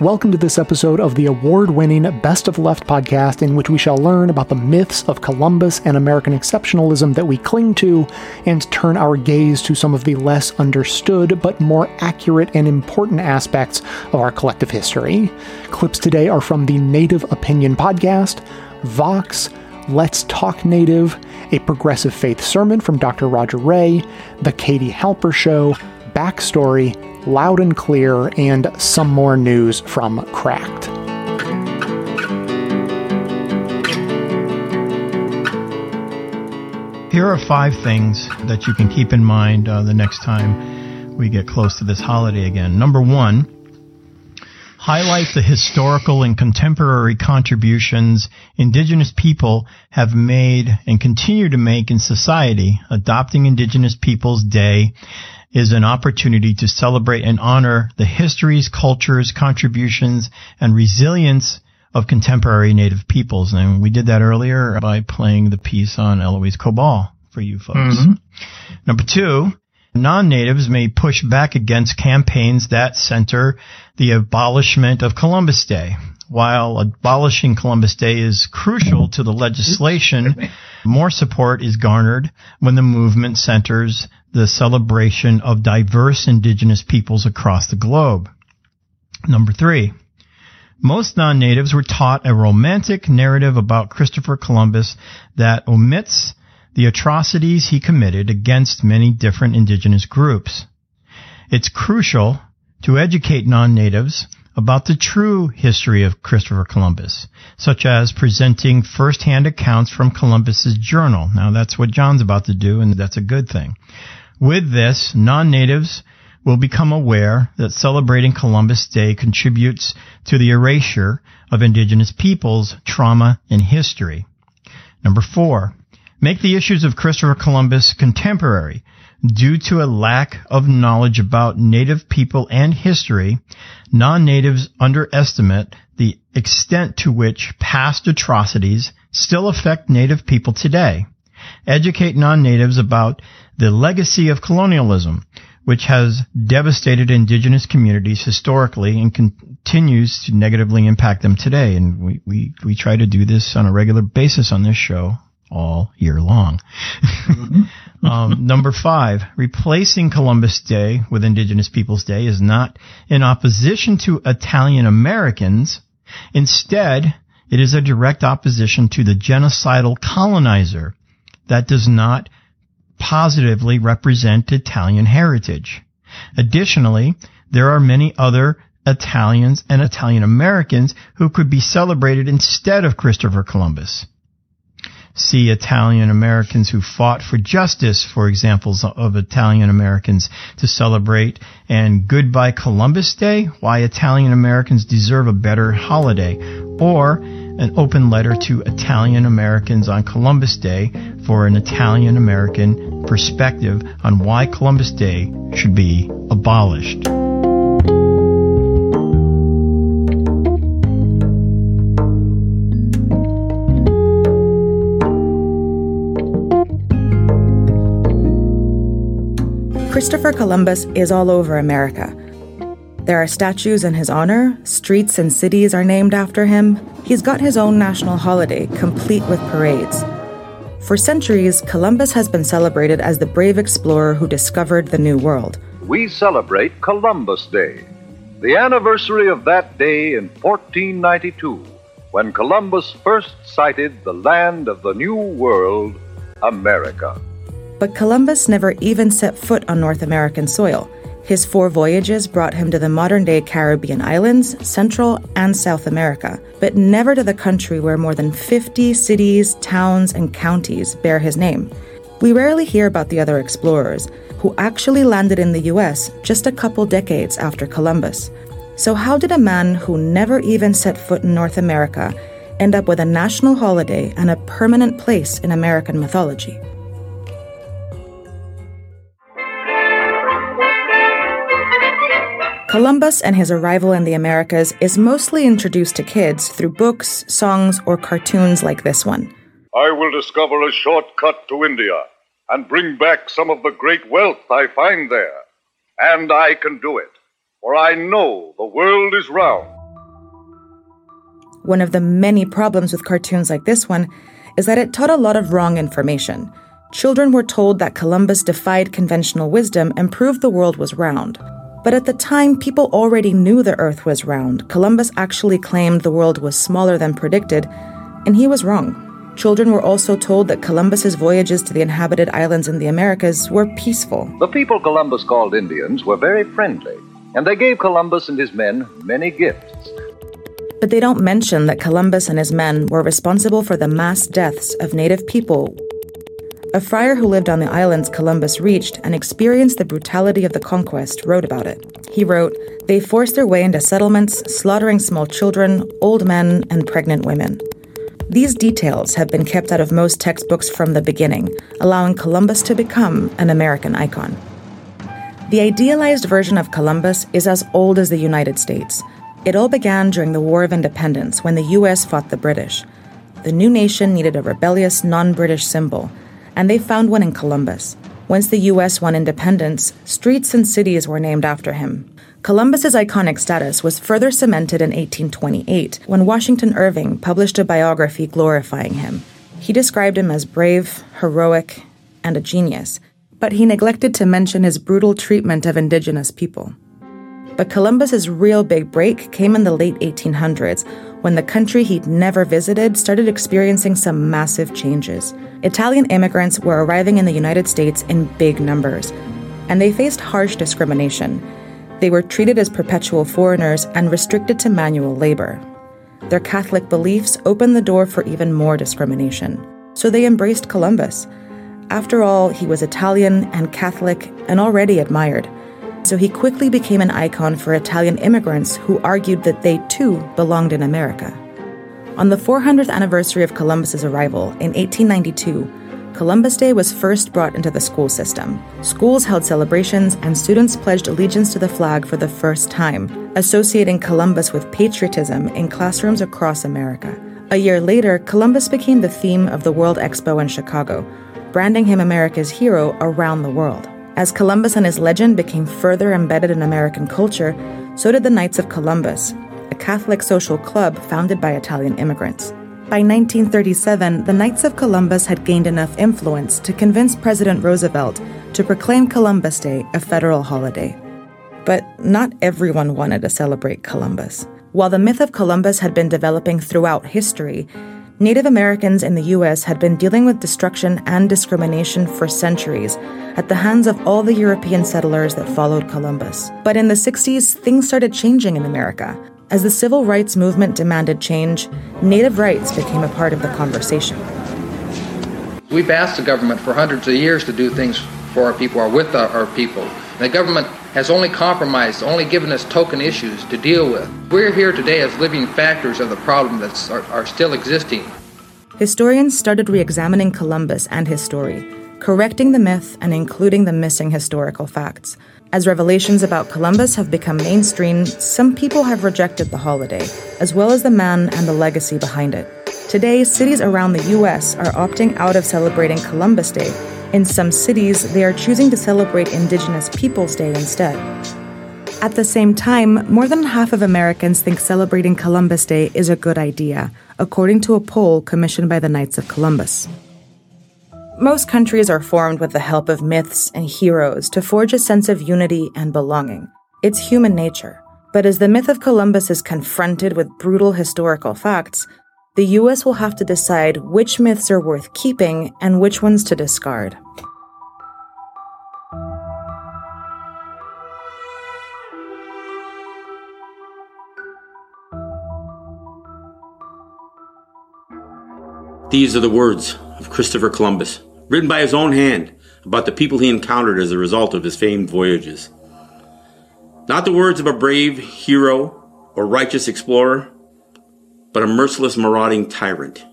Welcome to this episode of the award winning Best of Left podcast, in which we shall learn about the myths of Columbus and American exceptionalism that we cling to and turn our gaze to some of the less understood but more accurate and important aspects of our collective history. Clips today are from the Native Opinion podcast, Vox, Let's Talk Native, a progressive faith sermon from Dr. Roger Ray, The Katie Halper Show, Backstory, Loud and Clear, and some more news from Cracked. Here are five things that you can keep in mind uh, the next time we get close to this holiday again. Number one, highlight the historical and contemporary contributions indigenous people have made and continue to make in society. Adopting Indigenous Peoples Day is an opportunity to celebrate and honor the histories, cultures, contributions, and resilience of contemporary Native peoples. And we did that earlier by playing the piece on Elouise Cobell for you folks. Mm-hmm. Number two, non-natives may push back against campaigns that center the abolishment of Columbus Day. While abolishing Columbus Day is crucial to the legislation, more support is garnered when the movement centers the celebration of diverse indigenous peoples across the globe. Number three, most non-natives were taught a romantic narrative about Christopher Columbus that omits the atrocities he committed against many different indigenous groups. It's crucial to educate non-natives about the true history of Christopher Columbus, such as presenting first-hand accounts from Columbus's journal. Now that's what John's about to do, and that's a good thing. With this, non-natives will become aware that celebrating Columbus Day contributes to the erasure of indigenous peoples, trauma, and history. Number four, make the issues of Christopher Columbus contemporary. Due to a lack of knowledge about native people and history, non-natives underestimate the extent to which past atrocities still affect native people today. Educate non-natives about the legacy of colonialism, which has devastated indigenous communities historically and continues to negatively impact them today. And we, we, we try to do this on a regular basis on this show all year long. Mm-hmm. um, number five, replacing Columbus Day with Indigenous Peoples Day is not in opposition to Italian Americans. Instead, it is a direct opposition to the genocidal colonizer that does not positively represent Italian heritage. Additionally, there are many other Italians and Italian Americans who could be celebrated instead of Christopher Columbus. See Italian Americans who fought for justice for examples of Italian Americans to celebrate and Goodbye Columbus Day, why Italian Americans deserve a better holiday, or an open letter to Italian Americans on Columbus Day for an Italian American perspective on why Columbus Day should be abolished. Christopher Columbus is all over America. There are statues in his honor, streets and cities are named after him. He's got his own national holiday, complete with parades. For centuries, Columbus has been celebrated as the brave explorer who discovered the New World. We celebrate Columbus Day, the anniversary of that day in 1492, when Columbus first sighted the land of the New World, America. But Columbus never even set foot on North American soil. His four voyages brought him to the modern day Caribbean islands, Central and South America, but never to the country where more than 50 cities, towns, and counties bear his name. We rarely hear about the other explorers, who actually landed in the US just a couple decades after Columbus. So, how did a man who never even set foot in North America end up with a national holiday and a permanent place in American mythology? Columbus and his arrival in the Americas is mostly introduced to kids through books, songs, or cartoons like this one. I will discover a shortcut to India and bring back some of the great wealth I find there. And I can do it, for I know the world is round. One of the many problems with cartoons like this one is that it taught a lot of wrong information. Children were told that Columbus defied conventional wisdom and proved the world was round. But at the time, people already knew the Earth was round. Columbus actually claimed the world was smaller than predicted, and he was wrong. Children were also told that Columbus's voyages to the inhabited islands in the Americas were peaceful. The people Columbus called Indians were very friendly, and they gave Columbus and his men many gifts. But they don't mention that Columbus and his men were responsible for the mass deaths of native people. A friar who lived on the islands Columbus reached and experienced the brutality of the conquest wrote about it. He wrote, They forced their way into settlements, slaughtering small children, old men, and pregnant women. These details have been kept out of most textbooks from the beginning, allowing Columbus to become an American icon. The idealized version of Columbus is as old as the United States. It all began during the War of Independence when the US fought the British. The new nation needed a rebellious, non British symbol, and they found one in Columbus. Once the US won independence, streets and cities were named after him. Columbus's iconic status was further cemented in 1828 when Washington Irving published a biography glorifying him. He described him as brave, heroic, and a genius, but he neglected to mention his brutal treatment of indigenous people. But Columbus's real big break came in the late 1800s when the country he'd never visited started experiencing some massive changes. Italian immigrants were arriving in the United States in big numbers, and they faced harsh discrimination. They were treated as perpetual foreigners and restricted to manual labor. Their Catholic beliefs opened the door for even more discrimination, so they embraced Columbus. After all, he was Italian and Catholic and already admired, so he quickly became an icon for Italian immigrants who argued that they too belonged in America. On the 400th anniversary of Columbus's arrival in 1892, Columbus Day was first brought into the school system. Schools held celebrations, and students pledged allegiance to the flag for the first time, associating Columbus with patriotism in classrooms across America. A year later, Columbus became the theme of the World Expo in Chicago, branding him America's hero around the world. As Columbus and his legend became further embedded in American culture, so did the Knights of Columbus, a Catholic social club founded by Italian immigrants. By 1937, the Knights of Columbus had gained enough influence to convince President Roosevelt to proclaim Columbus Day a federal holiday. But not everyone wanted to celebrate Columbus. While the myth of Columbus had been developing throughout history, Native Americans in the U.S. had been dealing with destruction and discrimination for centuries at the hands of all the European settlers that followed Columbus. But in the 60s, things started changing in America. As the civil rights movement demanded change, Native rights became a part of the conversation. We've asked the government for hundreds of years to do things for our people or with our, people. The government has only compromised, only given us token issues to deal with. We're here today as living factors of the problem that are, are still existing. Historians started re examining Columbus and his story, correcting the myth and including the missing historical facts. As revelations about Columbus have become mainstream, some people have rejected the holiday, as well as the man and the legacy behind it. Today, cities around the US are opting out of celebrating Columbus Day. In some cities, they are choosing to celebrate Indigenous Peoples Day instead. At the same time, more than half of Americans think celebrating Columbus Day is a good idea, according to a poll commissioned by the Knights of Columbus. Most countries are formed with the help of myths and heroes to forge a sense of unity and belonging. It's human nature. But as the myth of Columbus is confronted with brutal historical facts, the US will have to decide which myths are worth keeping and which ones to discard. These are the words of Christopher Columbus, written by his own hand about the people he encountered as a result of his famed voyages. Not the words of a brave hero or righteous explorer, but a merciless marauding tyrant.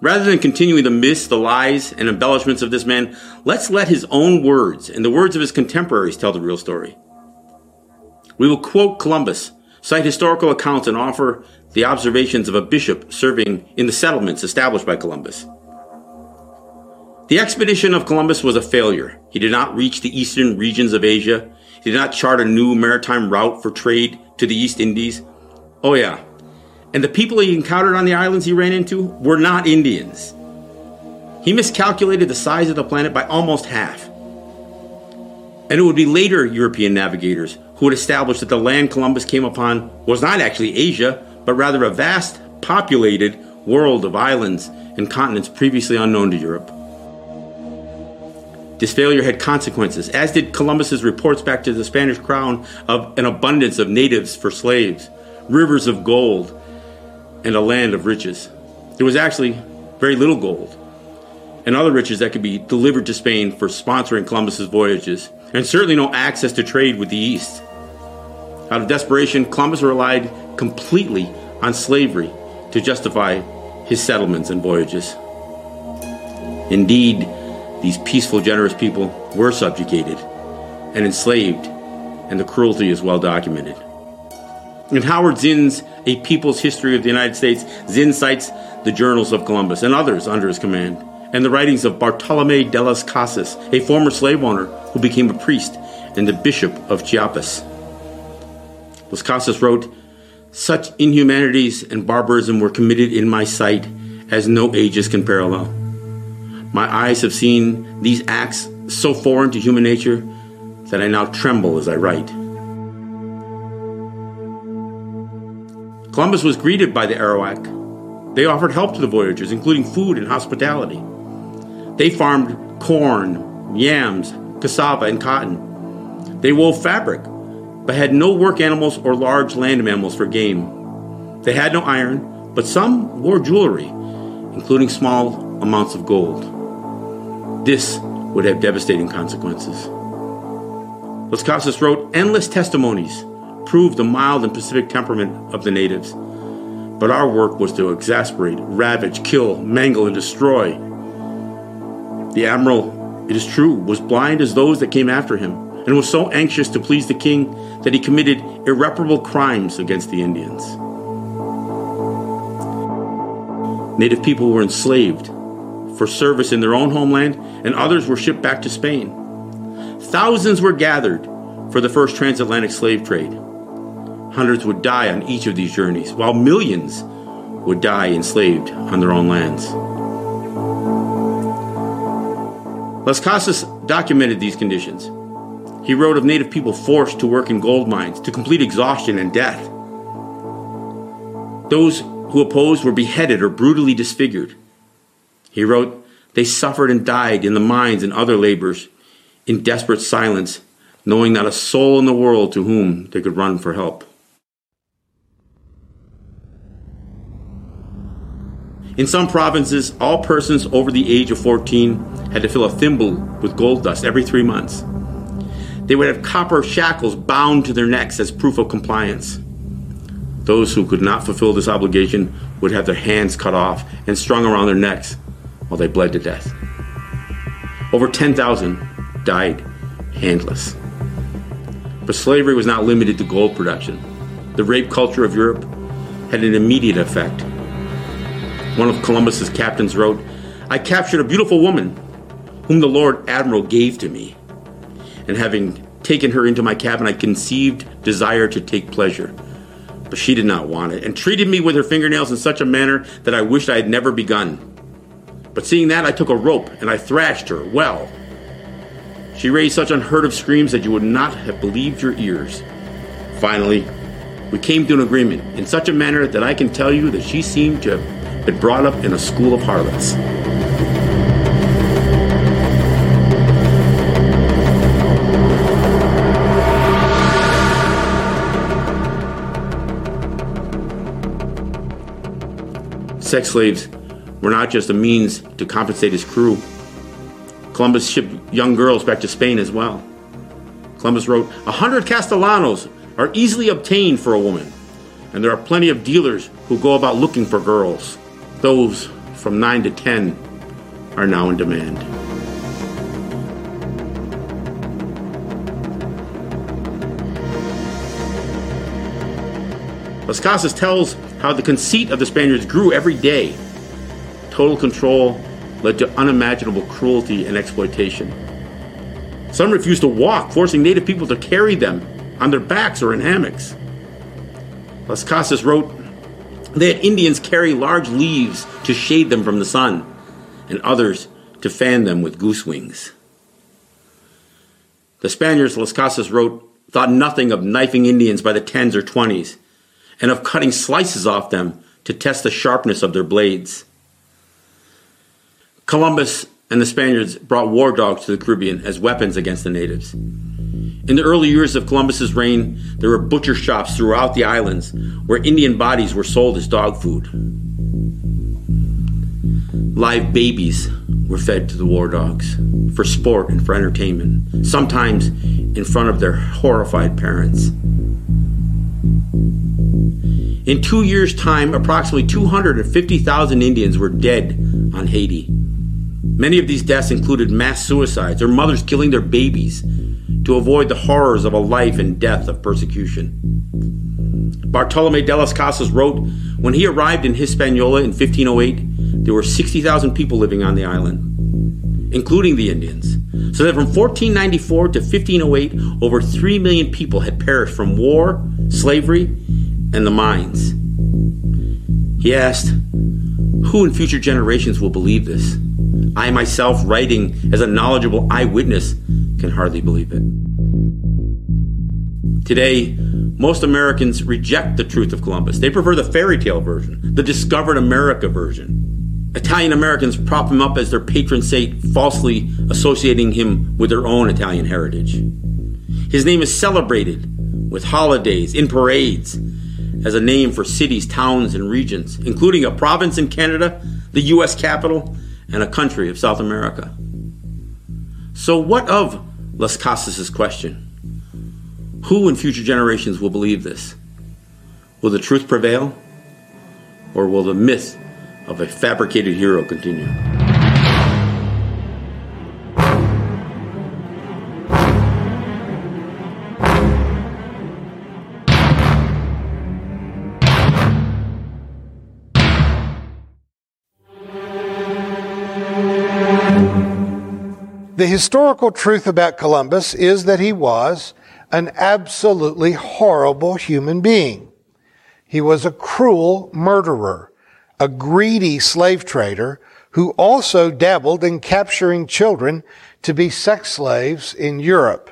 Rather than continuing the myths, the lies, and embellishments of this man, let's let his own words and the words of his contemporaries tell the real story. We will quote Columbus, cite historical accounts, and offer the observations of a bishop serving in the settlements established by Columbus. The expedition of Columbus was a failure. He did not reach the eastern regions of Asia. He did not chart a new maritime route for trade to the East Indies. Oh, yeah. And the people he encountered on the islands he ran into were not Indians. He miscalculated the size of the planet by almost half. And it would be later European navigators who would establish that the land Columbus came upon was not actually Asia, but rather a vast, populated world of islands and continents previously unknown to Europe. This failure had consequences, as did Columbus's reports back to the Spanish crown of an abundance of natives for slaves, rivers of gold, and a land of riches. There was actually very little gold and other riches that could be delivered to Spain for sponsoring Columbus's voyages, and certainly no access to trade with the East. Out of desperation, Columbus relied completely on slavery to justify his settlements and voyages. Indeed, these peaceful, generous people were subjugated and enslaved, and the cruelty is well documented. In Howard Zinn's A People's History of the United States, Zinn cites the journals of Columbus and others under his command, and the writings of Bartolome de las Casas, a former slave owner who became a priest and the bishop of Chiapas. Las Casas wrote, Such inhumanities and barbarism were committed in my sight as no ages can parallel. My eyes have seen these acts so foreign to human nature that I now tremble as I write. Columbus was greeted by the Arawak. They offered help to the voyagers, including food and hospitality. They farmed corn, yams, cassava, and cotton. They wove fabric, but had no work animals or large land mammals for game. They had no iron, but some wore jewelry, including small amounts of gold. This would have devastating consequences. Las Casas wrote endless testimonies proved the mild and pacific temperament of the natives. But our work was to exasperate, ravage, kill, mangle, and destroy. The admiral, it is true, was blind as those that came after him, and was so anxious to please the king that he committed irreparable crimes against the Indians. Native people were enslaved for service in their own homeland, and others were shipped back to Spain. Thousands were gathered for the first transatlantic slave trade. Hundreds would die on each of these journeys, while millions would die enslaved on their own lands. Las Casas documented these conditions. He wrote of native people forced to work in gold mines to complete exhaustion and death. Those who opposed were beheaded or brutally disfigured. He wrote, They suffered and died in the mines and other labors in desperate silence, knowing not a soul in the world to whom they could run for help. In some provinces, all persons over the age of 14 had to fill a thimble with gold dust every three months. They would have copper shackles bound to their necks as proof of compliance. Those who could not fulfill this obligation would have their hands cut off and strung around their necks while they bled to death. Over 10,000 died handless. But slavery was not limited to gold production. The rape culture of Europe had an immediate effect. One of Columbus's captains wrote, I captured a beautiful woman whom the Lord Admiral gave to me. And having taken her into my cabin, I conceived desire to take pleasure. But she did not want it, and treated me with her fingernails in such a manner that I wished I had never begun. But seeing that, I took a rope and I thrashed her well. She raised such unheard of screams that you would not have believed your ears. Finally, we came to an agreement in such a manner that I can tell you that she seemed to have been brought up in a school of harlots. Sex slaves were not just a means to compensate his crew. Columbus shipped young girls back to Spain as well. Columbus wrote, A hundred Castellanos are easily obtained for a woman, and there are plenty of dealers who go about looking for girls. Those from 9 to 10 are now in demand. Las Casas tells how the conceit of the Spaniards grew every day Total control led to unimaginable cruelty and exploitation. Some refused to walk, forcing native people to carry them on their backs or in hammocks. Las Casas wrote, They had Indians carry large leaves to shade them from the sun, and others to fan them with goose wings. The Spaniards, Las Casas wrote, thought nothing of knifing Indians by the tens or twenties, and of cutting slices off them to test the sharpness of their blades. Columbus and the Spaniards brought war dogs to the Caribbean as weapons against the natives. In the early years of Columbus's reign, there were butcher shops throughout the islands where Indian bodies were sold as dog food. Live babies were fed to the war dogs for sport and for entertainment, sometimes in front of their horrified parents. In two years' time, approximately 250,000 Indians were dead on Haiti. Many of these deaths included mass suicides or mothers killing their babies to avoid the horrors of a life and death of persecution. Bartolome de las Casas wrote When he arrived in Hispaniola in 1508, there were 60,000 people living on the island, including the Indians. So that from 1494 to 1508, over 3 million people had perished from war, slavery, and the mines. He asked, Who in future generations will believe this? I myself, writing as a knowledgeable eyewitness, can hardly believe it. Today, most Americans reject the truth of Columbus. They prefer the fairy tale version, the discovered America version. Italian Americans prop him up as their patron saint, falsely associating him with their own Italian heritage. His name is celebrated with holidays, in parades, as a name for cities, towns, and regions, including a province in Canada, the U.S. capital, and a country of South America. So, what of Las Casas' question? Who in future generations will believe this? Will the truth prevail? Or will the myth of a fabricated hero continue? The historical truth about Columbus is that he was an absolutely horrible human being. He was a cruel murderer, a greedy slave trader who also dabbled in capturing children to be sex slaves in Europe,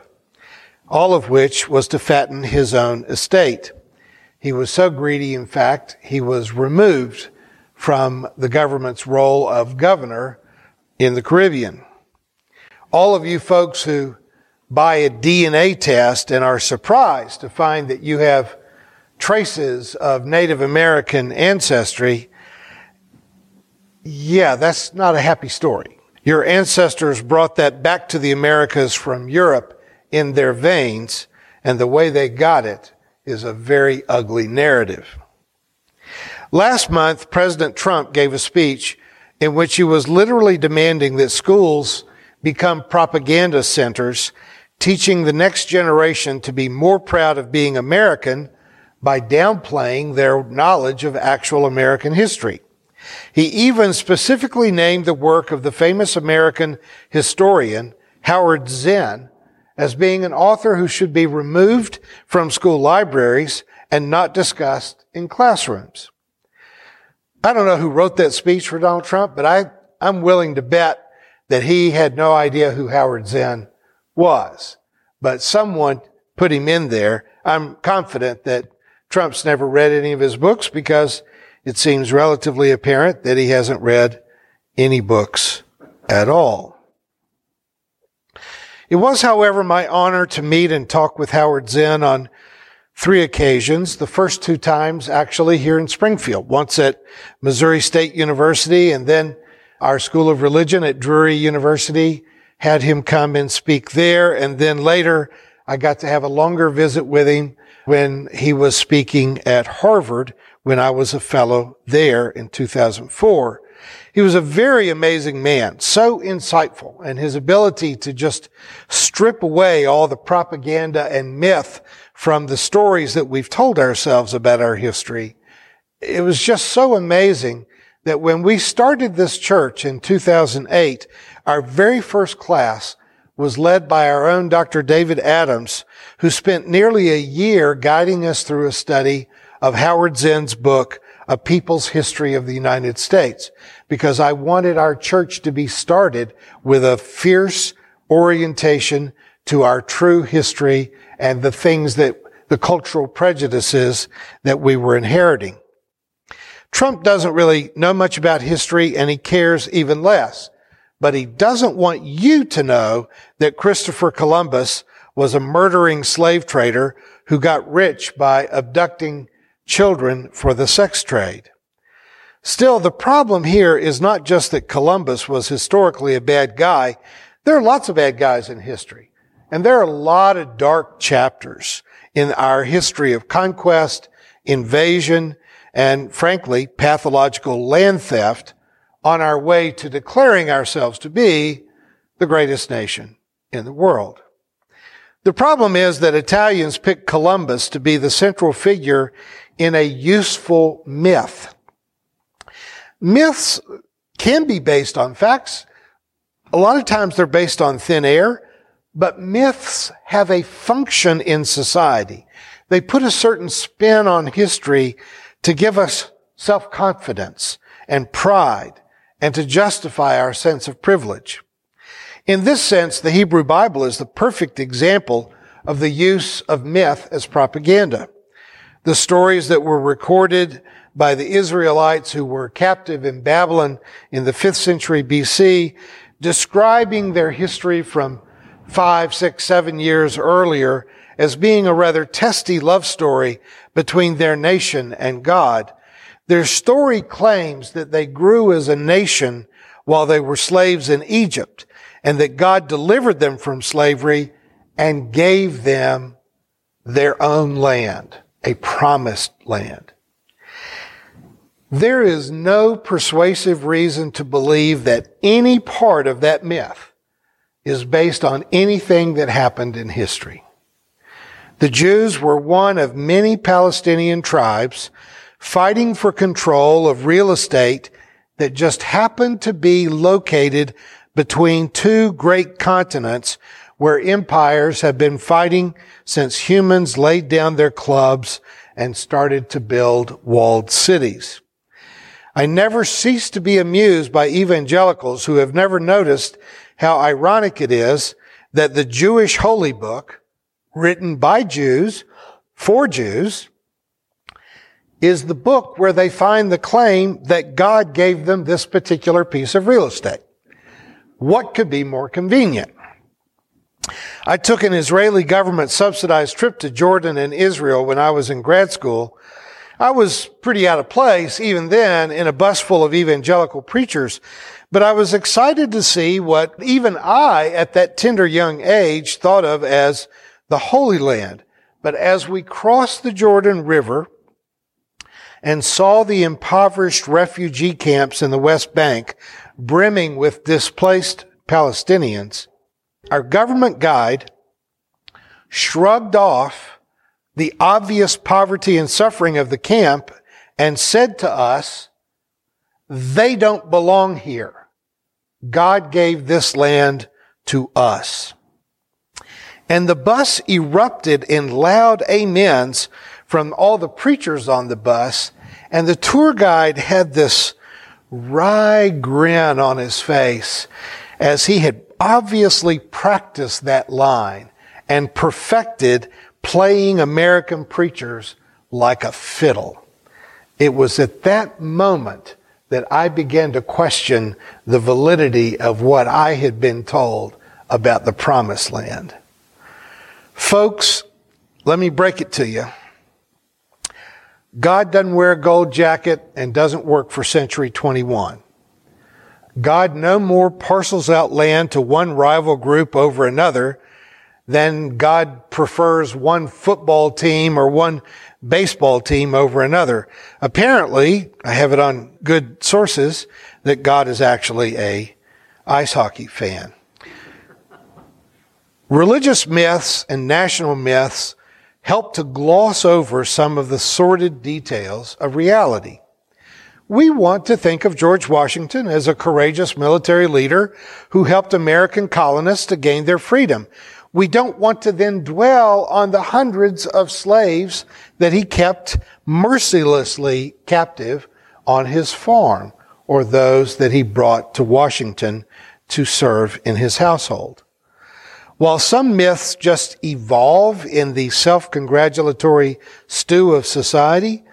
all of which was to fatten his own estate. He was so greedy, in fact, he was removed from the government's role of governor in the Caribbean all of you folks who buy a DNA test and are surprised to find that you have traces of Native American ancestry, yeah, that's not a happy story. Your ancestors brought that back to the Americas from Europe in their veins, and the way they got it is a very ugly narrative. Last month, President Trump gave a speech in which he was literally demanding that schools become propaganda centers, teaching the next generation to be more proud of being American by downplaying their knowledge of actual American history. He even specifically named the work of the famous American historian Howard Zinn as being an author who should be removed from school libraries and not discussed in classrooms. I don't know who wrote that speech for Donald Trump, but I, I'm willing to bet that he had no idea who Howard Zinn was, but someone put him in there. I'm confident that Trump's never read any of his books because it seems relatively apparent that he hasn't read any books at all. It was, however, my honor to meet and talk with Howard Zinn on three occasions. The first two times actually here in Springfield, once at Missouri State University and then our School of Religion at Drury University had him come and speak there. And then later, I got to have a longer visit with him when he was speaking at Harvard when I was a fellow there in 2004. He was a very amazing man, so insightful, and his ability to just strip away all the propaganda and myth from the stories that we've told ourselves about our history. It was just so amazing that when we started this church in 2008, our very first class was led by our own Dr. David Adams, who spent nearly a year guiding us through a study of Howard Zinn's book, a people's history of the United States because I wanted our church to be started with a fierce orientation to our true history and the things that the cultural prejudices that we were inheriting. Trump doesn't really know much about history and he cares even less, but he doesn't want you to know that Christopher Columbus was a murdering slave trader who got rich by abducting children for the sex trade. Still, the problem here is not just that Columbus was historically a bad guy. There are lots of bad guys in history. And there are a lot of dark chapters in our history of conquest, invasion, and frankly, pathological land theft on our way to declaring ourselves to be the greatest nation in the world. The problem is that Italians picked Columbus to be the central figure in a useful myth. Myths can be based on facts. A lot of times they're based on thin air, but myths have a function in society. They put a certain spin on history to give us self-confidence and pride and to justify our sense of privilege. In this sense, the Hebrew Bible is the perfect example of the use of myth as propaganda. The stories that were recorded by the Israelites who were captive in Babylon in the 5th century BC, describing their history from five, six, seven years earlier as being a rather testy love story between their nation and God. Their story claims that they grew as a nation while they were slaves in Egypt and that God delivered them from slavery and gave them their own land, a promised land. There is no persuasive reason to believe that any part of that myth is based on anything that happened in history. The Jews were one of many Palestinian tribes fighting for control of real estate that just happened to be located between two great continents where empires have been fighting since humans laid down their clubs and started to build walled cities. I never cease to be amused by evangelicals who have never noticed how ironic it is that the Jewish holy book, written by Jews for Jews is the book where they find the claim that God gave them this particular piece of real estate. What could be more convenient? I took an Israeli government subsidized trip to Jordan and Israel when I was in grad school. I was pretty out of place even then in a bus full of evangelical preachers, but I was excited to see what even I at that tender young age thought of as the Holy Land. But as we crossed the Jordan River and saw the impoverished refugee camps in the West Bank brimming with displaced Palestinians, our government guide shrugged off the obvious poverty and suffering of the camp and said to us, they don't belong here. God gave this land to us. And the bus erupted in loud amens from all the preachers on the bus. And the tour guide had this wry grin on his face as he had obviously practiced that line and perfected playing American preachers like a fiddle. It was at that moment that I began to question the validity of what I had been told about the promised land. Folks, let me break it to you. God doesn't wear a gold jacket and doesn't work for Century 21. God no more parcels out land to one rival group over another than God prefers one football team or one baseball team over another. Apparently, I have it on good sources that God is actually a ice hockey fan. Religious myths and national myths help to gloss over some of the sordid details of reality. We want to think of George Washington as a courageous military leader who helped American colonists to gain their freedom. we don't want to then dwell on the hundreds of slaves that he kept mercilessly captive on his farm or those that he brought to Washington to serve in his household. While some myths just evolve in the self-congratulatory stew of society,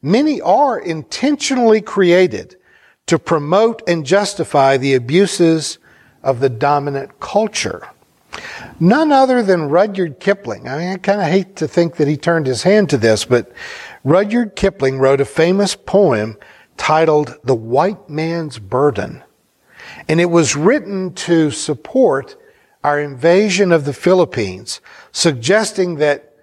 many are intentionally created to promote and justify the abuses of the dominant culture. None other than Rudyard Kipling. I mean, I kind of hate to think that he turned his hand to this, but Rudyard Kipling wrote a famous poem titled The White Man's Burden. And it was written to support our invasion of the Philippines, suggesting that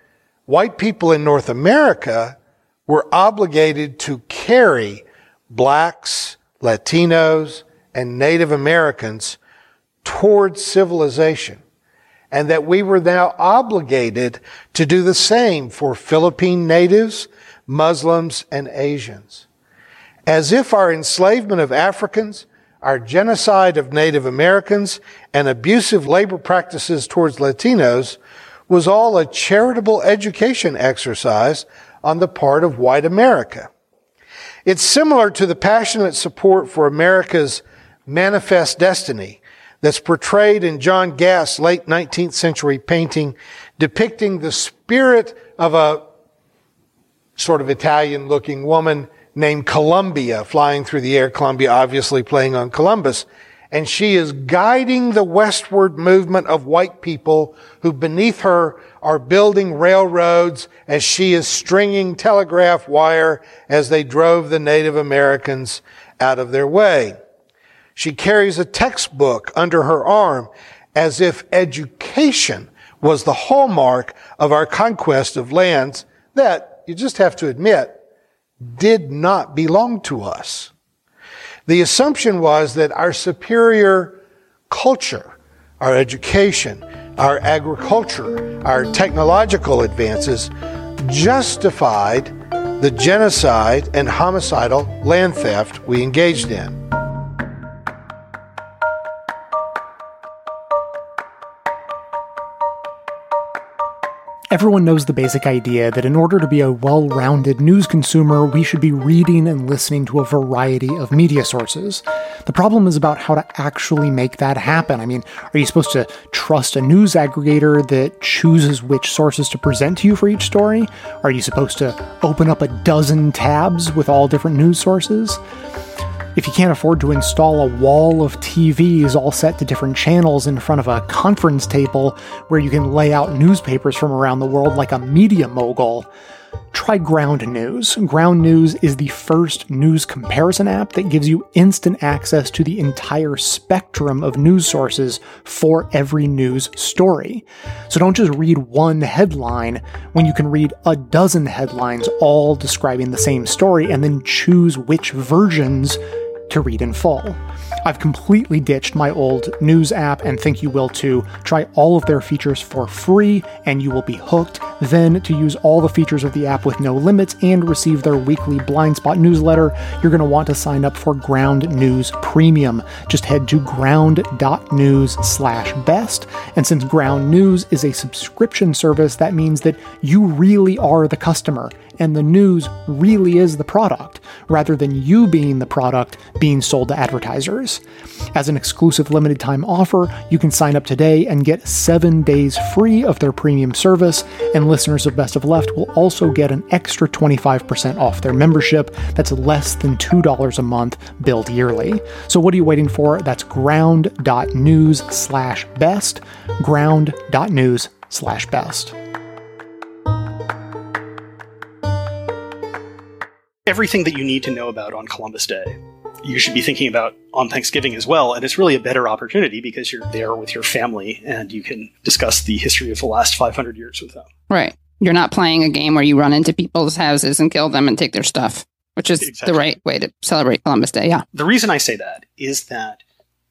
white people in North America were obligated to carry blacks, Latinos, and Native Americans towards civilization. And that we were now obligated to do the same for Philippine natives, Muslims, and Asians. As if our enslavement of Africans, our genocide of Native Americans, and abusive labor practices towards Latinos was all a charitable education exercise on the part of white America. It's similar to the passionate support for America's manifest destiny that's portrayed in John Gast's late 19th century painting depicting the spirit of a sort of Italian looking woman named Columbia flying through the air. Columbia obviously playing on Columbus. And she is guiding the westward movement of white people who beneath her are building railroads as she is stringing telegraph wire as they drove the Native Americans out of their way. She carries a textbook under her arm as if education was the hallmark of our conquest of lands that, you just have to admit, did not belong to us. The assumption was that our superior culture, our education, our agriculture, our technological advances justified the genocide and homicidal land theft we engaged in. Everyone knows the basic idea that in order to be a well rounded news consumer, we should be reading and listening to a variety of media sources. The problem is about how to actually make that happen. I mean, are you supposed to trust a news aggregator that chooses which sources to present to you for each story? Are you supposed to open up a dozen tabs with all different news sources? If you can't afford to install a wall of TVs all set to different channels in front of a conference table where you can lay out newspapers from around the world like a media mogul, try Ground News. Ground News is the first news comparison app that gives you instant access to the entire spectrum of news sources for every news story. So don't just read one headline when you can read a dozen headlines all describing the same story and then choose which versions to read in full. I've completely ditched my old news app and think you will too. Try all of their features for free and you will be hooked. Then, to use all the features of the app with no limits and receive their weekly blind spot newsletter, you're going to want to sign up for Ground News Premium. Just head to ground.news/best. And since Ground News is a subscription service, that means that you really are the customer and the news really is the product, rather than you being the product being sold to advertisers. As an exclusive limited time offer, you can sign up today and get seven days free of their premium service, and listeners of Best of Left will also get an extra 25% off their membership that's less than $2 a month billed yearly. So what are you waiting for? That's ground.news slash best, ground.news slash best. Everything that you need to know about on Columbus Day. You should be thinking about on Thanksgiving as well, and it's really a better opportunity because you're there with your family and you can discuss the history of the last 500 years with them. Right. You're not playing a game where you run into people's houses and kill them and take their stuff, which is exactly. the right way to celebrate Columbus Day. Yeah. The reason I say that is that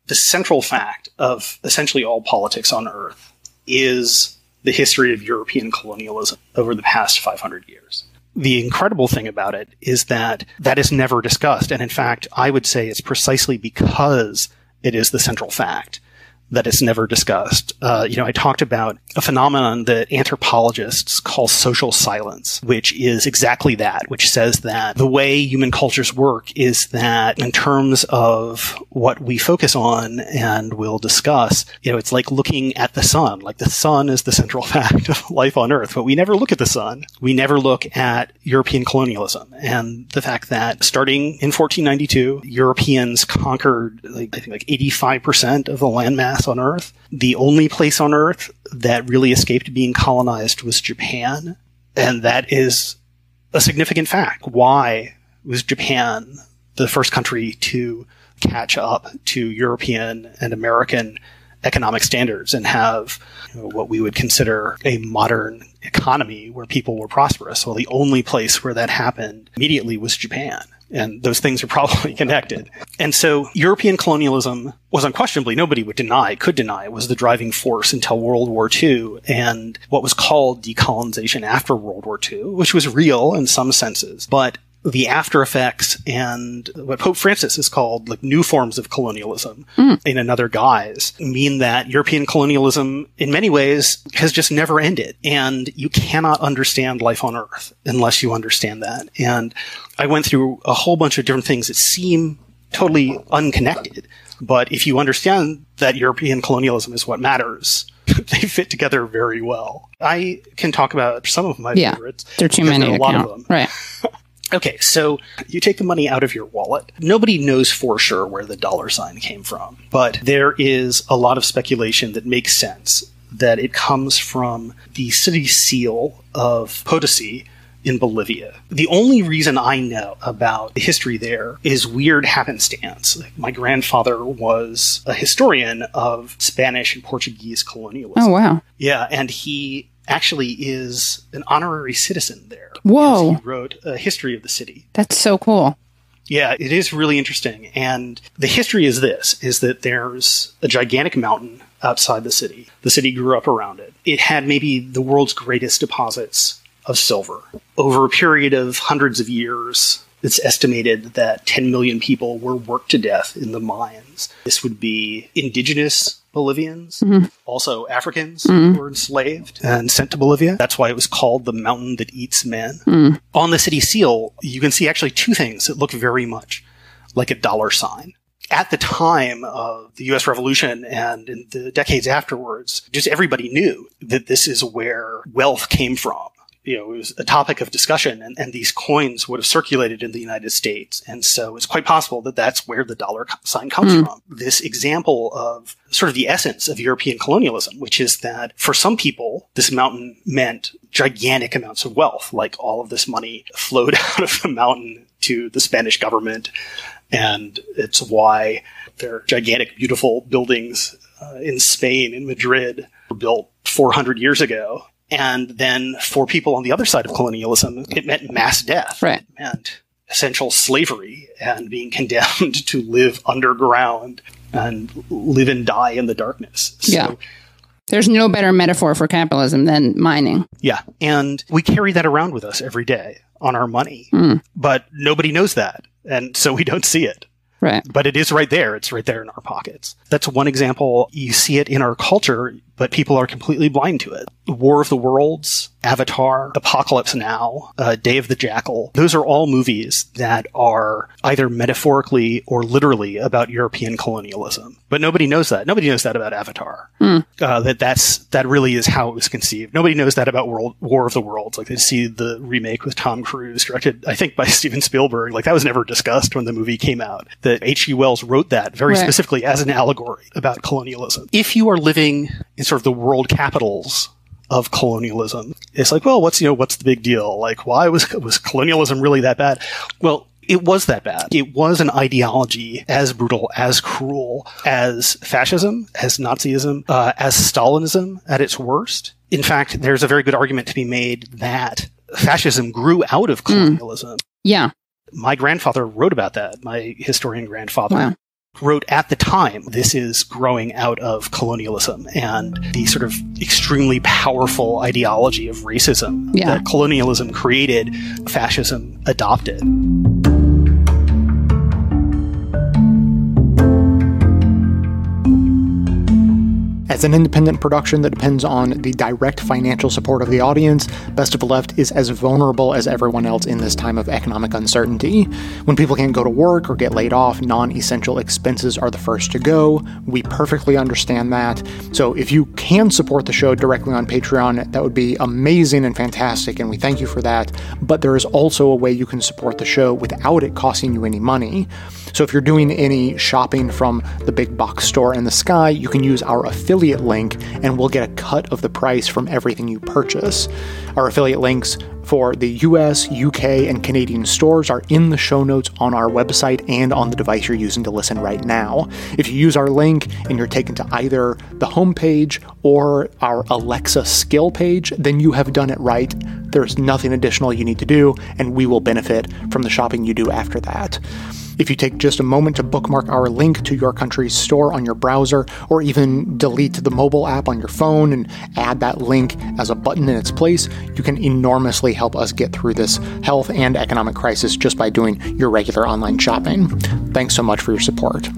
the central fact of essentially all politics on Earth is the history of European colonialism over the past 500 years the incredible thing about it is that that is never discussed. And in fact, I would say it's precisely because it is the central fact that is never discussed. Uh, you know, I talked about a phenomenon that anthropologists call social silence, which is exactly that, which says that the way human cultures work is that in terms of what we focus on and will discuss, you know, it's like looking at the sun. Like the sun is the central fact of life on Earth, but we never look at the sun. We never look at European colonialism and the fact that starting in 1492, Europeans conquered, like, I think, like 85% of the landmass on Earth. The only place on Earth that really escaped being colonized was Japan. And that is a significant fact. Why was Japan the first country to catch up to European and American economic standards and have you know, what we would consider a modern economy where people were prosperous. Well, the only place where that happened immediately was Japan and those things are probably connected. And so European colonialism was unquestionably, nobody would deny, could deny, was the driving force until World War II and what was called decolonization after World War II, which was real in some senses. But the after effects and what Pope Francis has called like new forms of colonialism mm. in another guise mean that European colonialism in many ways has just never ended. And you cannot understand life on earth unless you understand that. And I went through a whole bunch of different things that seem totally unconnected. But if you understand that European colonialism is what matters, they fit together very well. I can talk about some of my yeah, favorites. There are too many. A lot count. of them. Right. Okay, so you take the money out of your wallet. Nobody knows for sure where the dollar sign came from, but there is a lot of speculation that makes sense that it comes from the city seal of Potosi in Bolivia. The only reason I know about the history there is weird happenstance. My grandfather was a historian of Spanish and Portuguese colonialism. Oh, wow. Yeah, and he actually is an honorary citizen there. Whoa. He wrote a history of the city. That's so cool. Yeah, it is really interesting. And the history is this is that there's a gigantic mountain outside the city. The city grew up around it. It had maybe the world's greatest deposits of silver. Over a period of hundreds of years, it's estimated that 10 million people were worked to death in the mines. This would be indigenous Bolivians, mm-hmm. also Africans mm-hmm. who were enslaved and sent to Bolivia. That's why it was called the mountain that eats men. Mm. On the city seal, you can see actually two things that look very much like a dollar sign. At the time of the US Revolution and in the decades afterwards, just everybody knew that this is where wealth came from you know, it was a topic of discussion and, and these coins would have circulated in the United States. And so it's quite possible that that's where the dollar sign comes mm. from. This example of sort of the essence of European colonialism, which is that for some people, this mountain meant gigantic amounts of wealth, like all of this money flowed out of the mountain to the Spanish government. And it's why their gigantic, beautiful buildings uh, in Spain, in Madrid, were built 400 years ago and then for people on the other side of colonialism, it meant mass death. Right. It meant essential slavery and being condemned to live underground and live and die in the darkness. So, yeah. There's no better metaphor for capitalism than mining. Yeah. And we carry that around with us every day on our money. Mm. But nobody knows that. And so we don't see it. Right. But it is right there. It's right there in our pockets. That's one example. You see it in our culture, but people are completely blind to it. War of the Worlds, Avatar, Apocalypse Now, uh, Day of the Jackal. Those are all movies that are either metaphorically or literally about European colonialism. But nobody knows that. Nobody knows that about Avatar. Mm. Uh, that that's that really is how it was conceived. Nobody knows that about World War of the Worlds. Like they see the remake with Tom Cruise, directed I think by Steven Spielberg. Like that was never discussed when the movie came out. That H.G. Wells wrote that very right. specifically as an allegory about colonialism. If you are living in sort of the world capitals of colonialism. It's like, well, what's, you know, what's the big deal? Like, why was, was colonialism really that bad? Well, it was that bad. It was an ideology as brutal, as cruel as fascism, as Nazism, uh, as Stalinism at its worst. In fact, there's a very good argument to be made that fascism grew out of hmm. colonialism. Mm. Yeah. My grandfather wrote about that, my historian grandfather. Wow wrote at the time, this is growing out of colonialism and the sort of extremely powerful ideology of racism yeah. that colonialism created, fascism adopted. As an independent production that depends on the direct financial support of the audience, Best of the Left is as vulnerable as everyone else in this time of economic uncertainty. When people can't go to work or get laid off, non essential expenses are the first to go. We perfectly understand that. So if you can support the show directly on Patreon, that would be amazing and fantastic, and we thank you for that. But there is also a way you can support the show without it costing you any money. So if you're doing any shopping from the big box store in the sky, you can use our affiliate link and we'll get a cut of the price from everything you purchase. Our affiliate links for the US, UK, and Canadian stores are in the show notes on our website and on the device you're using to listen right now. If you use our link and you're taken to either the homepage or our Alexa skill page, then you have done it right. There's nothing additional you need to do, and we will benefit from the shopping you do after that. If you take just a moment to bookmark our link to your country's store on your browser, or even delete the mobile app on your phone and add that link as a button in its place, you can enormously help us get through this health and economic crisis just by doing your regular online shopping. Thanks so much for your support.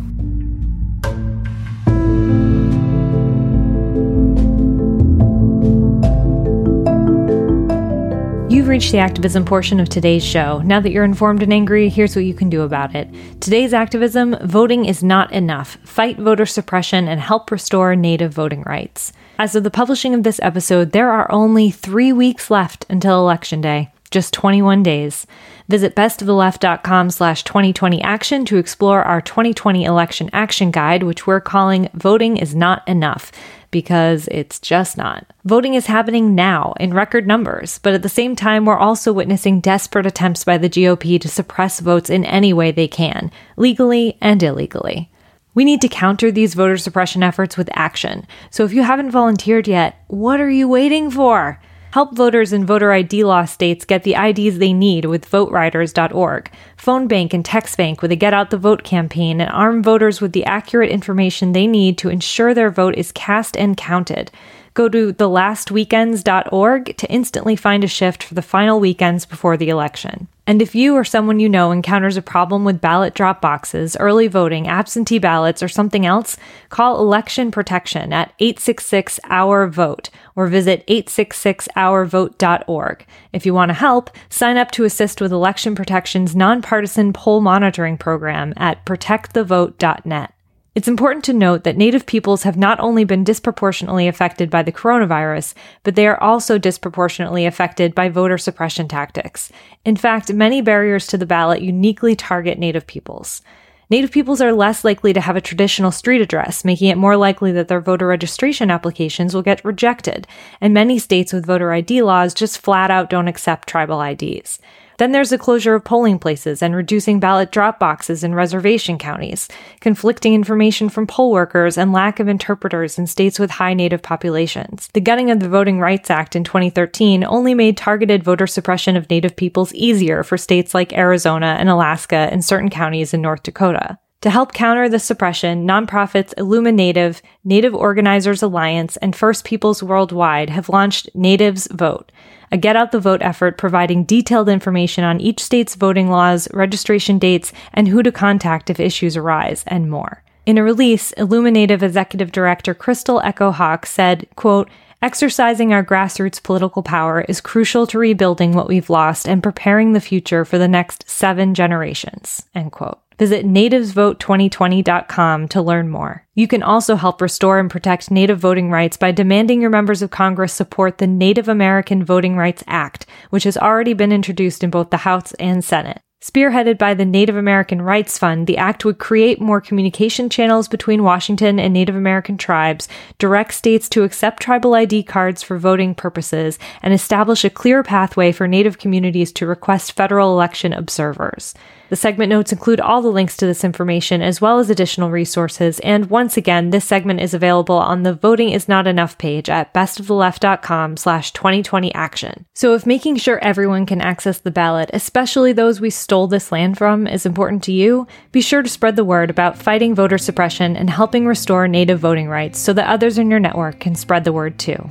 You've reached the activism portion of today's show. Now that you're informed and angry, here's what you can do about it. Today's activism voting is not enough. Fight voter suppression and help restore Native voting rights. As of the publishing of this episode, there are only three weeks left until Election Day. Just 21 days. Visit bestoftheleft.com slash 2020 action to explore our 2020 election action guide, which we're calling Voting is Not Enough because it's just not. Voting is happening now in record numbers, but at the same time, we're also witnessing desperate attempts by the GOP to suppress votes in any way they can, legally and illegally. We need to counter these voter suppression efforts with action. So if you haven't volunteered yet, what are you waiting for? Help voters in voter ID law states get the IDs they need with voteriders.org. Phone bank and text bank with a Get Out the Vote campaign and arm voters with the accurate information they need to ensure their vote is cast and counted. Go to thelastweekends.org to instantly find a shift for the final weekends before the election. And if you or someone you know encounters a problem with ballot drop boxes, early voting, absentee ballots, or something else, call Election Protection at 866 Our Vote or visit 866ourvote.org. If you want to help, sign up to assist with Election Protection's nonpartisan poll monitoring program at protectthevote.net. It's important to note that Native peoples have not only been disproportionately affected by the coronavirus, but they are also disproportionately affected by voter suppression tactics. In fact, many barriers to the ballot uniquely target Native peoples. Native peoples are less likely to have a traditional street address, making it more likely that their voter registration applications will get rejected, and many states with voter ID laws just flat out don't accept tribal IDs. Then there's the closure of polling places and reducing ballot drop boxes in reservation counties, conflicting information from poll workers, and lack of interpreters in states with high native populations. The gutting of the Voting Rights Act in 2013 only made targeted voter suppression of native peoples easier for states like Arizona and Alaska and certain counties in North Dakota. To help counter the suppression, nonprofits Illuminative, Native Organizers Alliance, and First Peoples Worldwide have launched Natives Vote, a get out the vote effort providing detailed information on each state's voting laws, registration dates, and who to contact if issues arise, and more. In a release, Illuminative Executive Director Crystal Echo Hawk said, quote, Exercising our grassroots political power is crucial to rebuilding what we've lost and preparing the future for the next seven generations. End quote. Visit nativesvote2020.com to learn more. You can also help restore and protect Native voting rights by demanding your members of Congress support the Native American Voting Rights Act, which has already been introduced in both the House and Senate. Spearheaded by the Native American Rights Fund, the act would create more communication channels between Washington and Native American tribes, direct states to accept tribal ID cards for voting purposes, and establish a clear pathway for Native communities to request federal election observers. The segment notes include all the links to this information as well as additional resources. And once again, this segment is available on the Voting is Not Enough page at bestoftheleft.com slash 2020 action. So if making sure everyone can access the ballot, especially those we stole this land from, is important to you, be sure to spread the word about fighting voter suppression and helping restore native voting rights so that others in your network can spread the word too.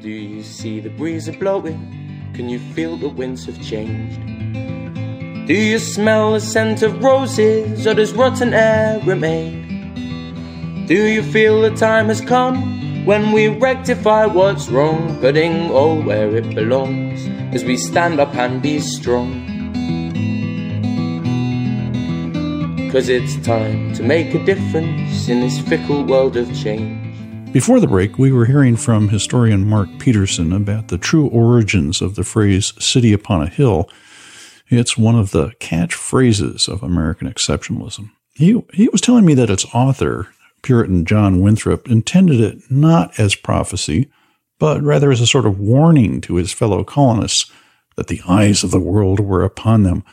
Do you see the breeze blowing? Can you feel the winds have changed? Do you smell the scent of roses or does rotten air remain? Do you feel the time has come when we rectify what's wrong, putting all where it belongs, as we stand up and be strong. Cause it's time to make a difference in this fickle world of change. Before the break, we were hearing from historian Mark Peterson about the true origins of the phrase city upon a hill. It's one of the catchphrases of American exceptionalism. He, he was telling me that its author, Puritan John Winthrop intended it not as prophecy, but rather as a sort of warning to his fellow colonists that the eyes of the world were upon them.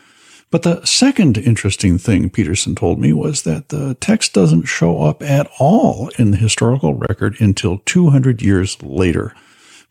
But the second interesting thing Peterson told me was that the text doesn't show up at all in the historical record until 200 years later.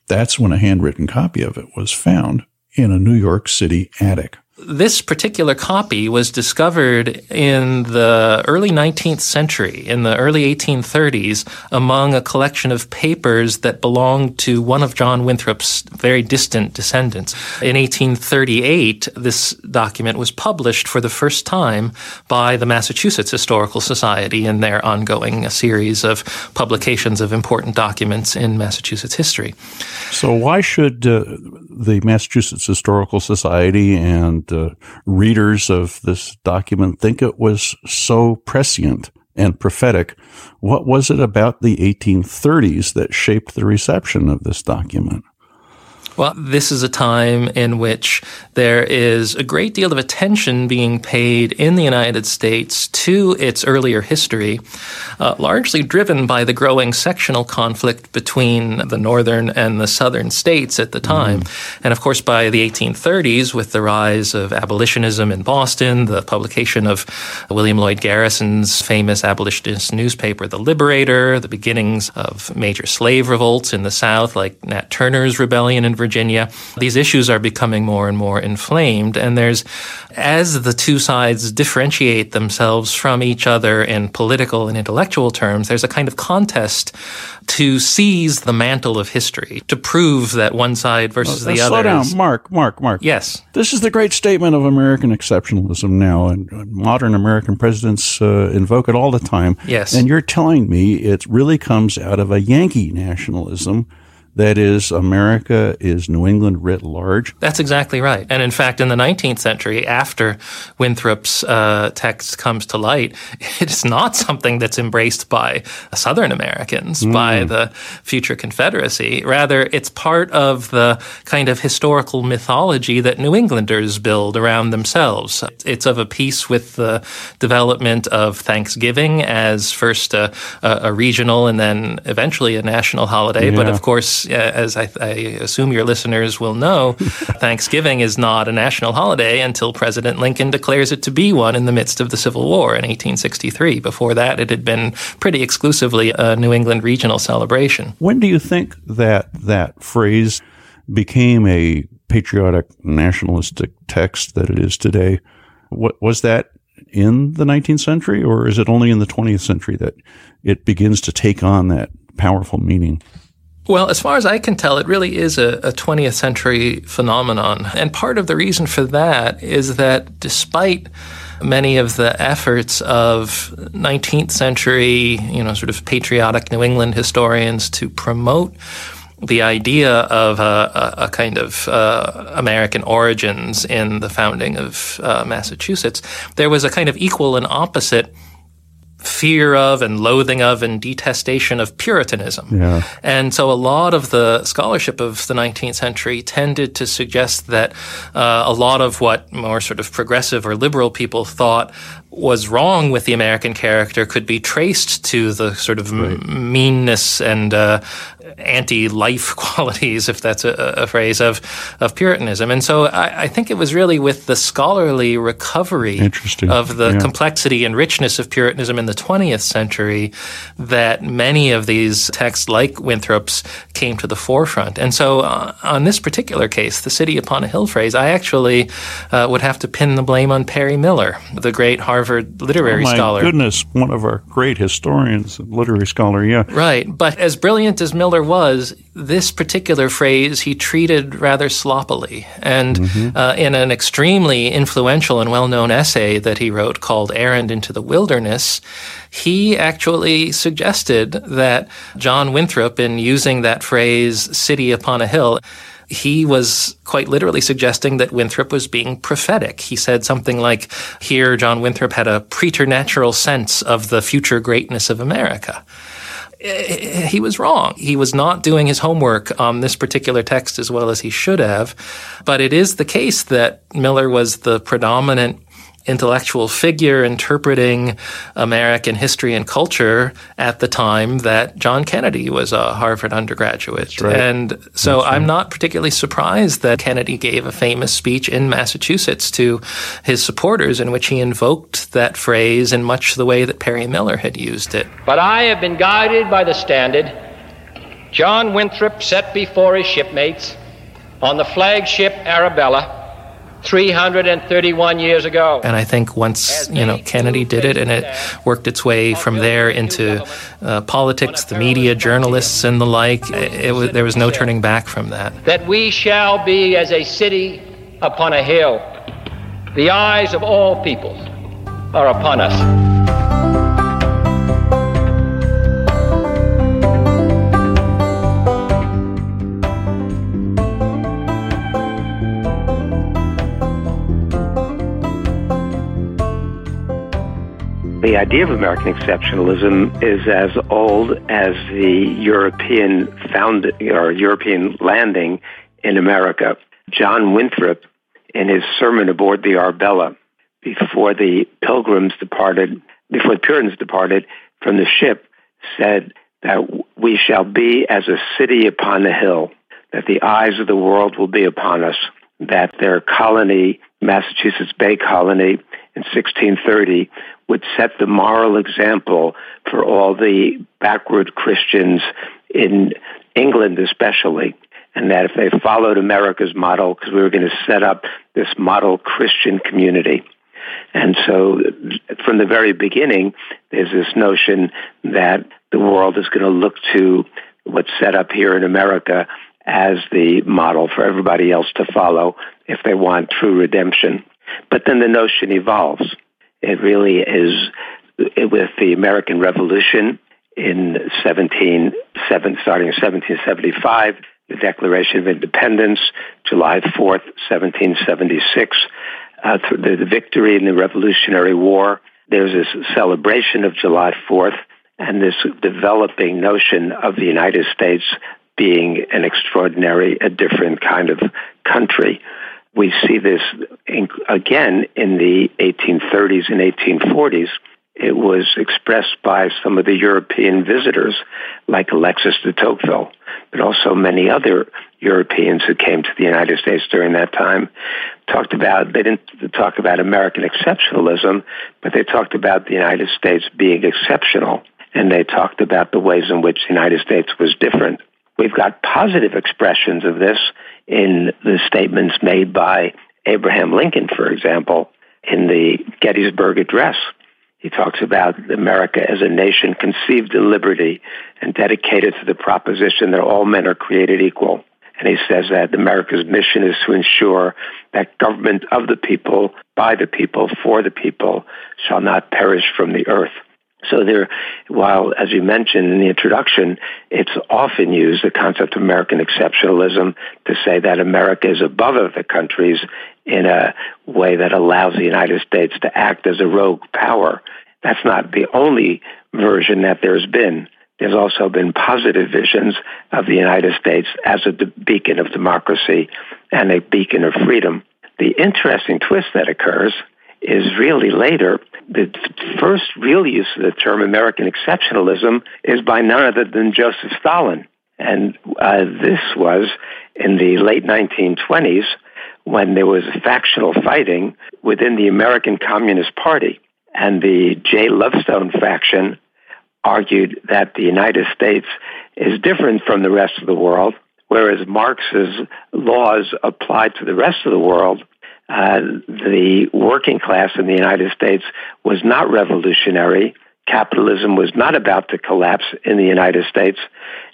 That's when a handwritten copy of it was found in a New York City attic this particular copy was discovered in the early 19th century, in the early 1830s, among a collection of papers that belonged to one of John Winthrop's very distant descendants. In 1838, this document was published for the first time by the Massachusetts Historical Society in their ongoing series of publications of important documents in Massachusetts history. So, why should uh, the Massachusetts Historical Society and uh, readers of this document think it was so prescient and prophetic. What was it about the 1830s that shaped the reception of this document? Well, this is a time in which there is a great deal of attention being paid in the United States to its earlier history, uh, largely driven by the growing sectional conflict between the northern and the southern states at the time. Mm. And of course, by the 1830s, with the rise of abolitionism in Boston, the publication of William Lloyd Garrison's famous abolitionist newspaper, The Liberator, the beginnings of major slave revolts in the South, like Nat Turner's rebellion in Virginia. These issues are becoming more and more inflamed. And there's, as the two sides differentiate themselves from each other in political and intellectual terms, there's a kind of contest to seize the mantle of history, to prove that one side versus the slow other. Slow down, is, Mark, Mark, Mark. Yes. This is the great statement of American exceptionalism now, and modern American presidents uh, invoke it all the time. Yes. And you're telling me it really comes out of a Yankee nationalism that is, America is New England writ large. That's exactly right. And in fact, in the 19th century, after Winthrop's uh, text comes to light, it's not something that's embraced by Southern Americans, mm. by the future Confederacy. Rather, it's part of the kind of historical mythology that New Englanders build around themselves. It's of a piece with the development of Thanksgiving as first a, a regional and then eventually a national holiday. Yeah. But of course, Uh, as I, I, assume your listeners will know, Thanksgiving is not a national holiday until President Lincoln declares it to be one in the midst of the Civil War in 1863. Before that, it had been pretty exclusively a New England regional celebration. When do you think that that phrase became a patriotic nationalistic text that it is today? What was that in the 19th century, or is it only in the 20th century that it begins to take on that powerful meaning? Well, as far as I can tell, it really is a, a, 20th century phenomenon. And part of the reason for that is that despite many of the efforts of 19th century, you know, sort of patriotic New England historians to promote the idea of a, a, kind of uh, American origins in the founding of uh, Massachusetts, there was a kind of equal and opposite fear of and loathing of and detestation of Puritanism. Yeah. And so a lot of the scholarship of the 19th century tended to suggest that uh, a lot of what more sort of progressive or liberal people thought was wrong with the American character could be traced to the sort of right. m- meanness and uh, anti-life qualities, if that's a, a, phrase of of Puritanism. And so I, I, think it was really with the scholarly recovery of the yeah. complexity and richness of Puritanism in the 20th century that many of these texts, like Winthrop's, came to the forefront. And so uh, on this particular case, the city upon a hill phrase, I actually uh, would have to pin the blame on Perry Miller, the great Harvard Harvard literary oh my scholar. goodness, one of our great historians, and literary scholar, yeah. Right. But as brilliant as Miller was, this particular phrase he treated rather sloppily. And mm-hmm. uh, in an extremely influential and well known essay that he wrote called Errand into the Wilderness, he actually suggested that John Winthrop, in using that phrase, city upon a hill, he was quite literally suggesting that Winthrop was being prophetic. He said something like, Here, John Winthrop had a preternatural sense of the future greatness of America he was wrong. He was not doing his homework on this particular text as well as he should have. But it is the case that Miller was the predominant intellectual figure interpreting American history and culture at the time that John Kennedy was a Harvard undergraduate. Right. And so That's I'm right. not particularly surprised that Kennedy gave a famous speech in Massachusetts to his supporters in which he invoked that phrase in much the way that Perry Miller had used it. But I have been guided by the standard John Winthrop set before his shipmates on the flagship Arabella 331 years ago. And I think once you know Kennedy did it, and it worked its way from there into uh, politics, the media, journalists, and the like. It, it was, there was no turning back from that. That we shall be as a city upon a hill. The eyes of all people are upon us. The idea of American exceptionalism is as old as the European found or European landing in America. John Winthrop, in his sermon aboard the Arbella, before the Pilgrims departed, before the Puritans departed from the ship, said that we shall be as a city upon a hill, that the eyes of the world will be upon us, that their colony, Massachusetts Bay Colony, in 1630 would set the moral example for all the backward Christians in England, especially. And that if they followed America's model, because we were going to set up this model Christian community. And so from the very beginning, there's this notion that the world is going to look to what's set up here in America as the model for everybody else to follow if they want true redemption. But then the notion evolves. It really is with the American Revolution in 17, seven, starting in 1775, the Declaration of Independence, July 4th, 1776, uh, the, the victory in the Revolutionary War. There's this celebration of July 4th and this developing notion of the United States being an extraordinary, a different kind of country. We see this in, again in the 1830s and 1840s. It was expressed by some of the European visitors, like Alexis de Tocqueville, but also many other Europeans who came to the United States during that time. Talked about, they didn't talk about American exceptionalism, but they talked about the United States being exceptional, and they talked about the ways in which the United States was different. We've got positive expressions of this in the statements made by Abraham Lincoln, for example, in the Gettysburg Address. He talks about America as a nation conceived in liberty and dedicated to the proposition that all men are created equal. And he says that America's mission is to ensure that government of the people, by the people, for the people, shall not perish from the earth. So there, while, as you mentioned in the introduction, it's often used, the concept of American exceptionalism, to say that America is above other countries in a way that allows the United States to act as a rogue power. That's not the only version that there's been. There's also been positive visions of the United States as a beacon of democracy and a beacon of freedom. The interesting twist that occurs is really later. The first real use of the term American exceptionalism is by none other than Joseph Stalin. And uh, this was in the late 1920s when there was factional fighting within the American Communist Party. And the Jay Lovestone faction argued that the United States is different from the rest of the world, whereas Marx's laws applied to the rest of the world uh, the working class in the United States was not revolutionary. Capitalism was not about to collapse in the United States.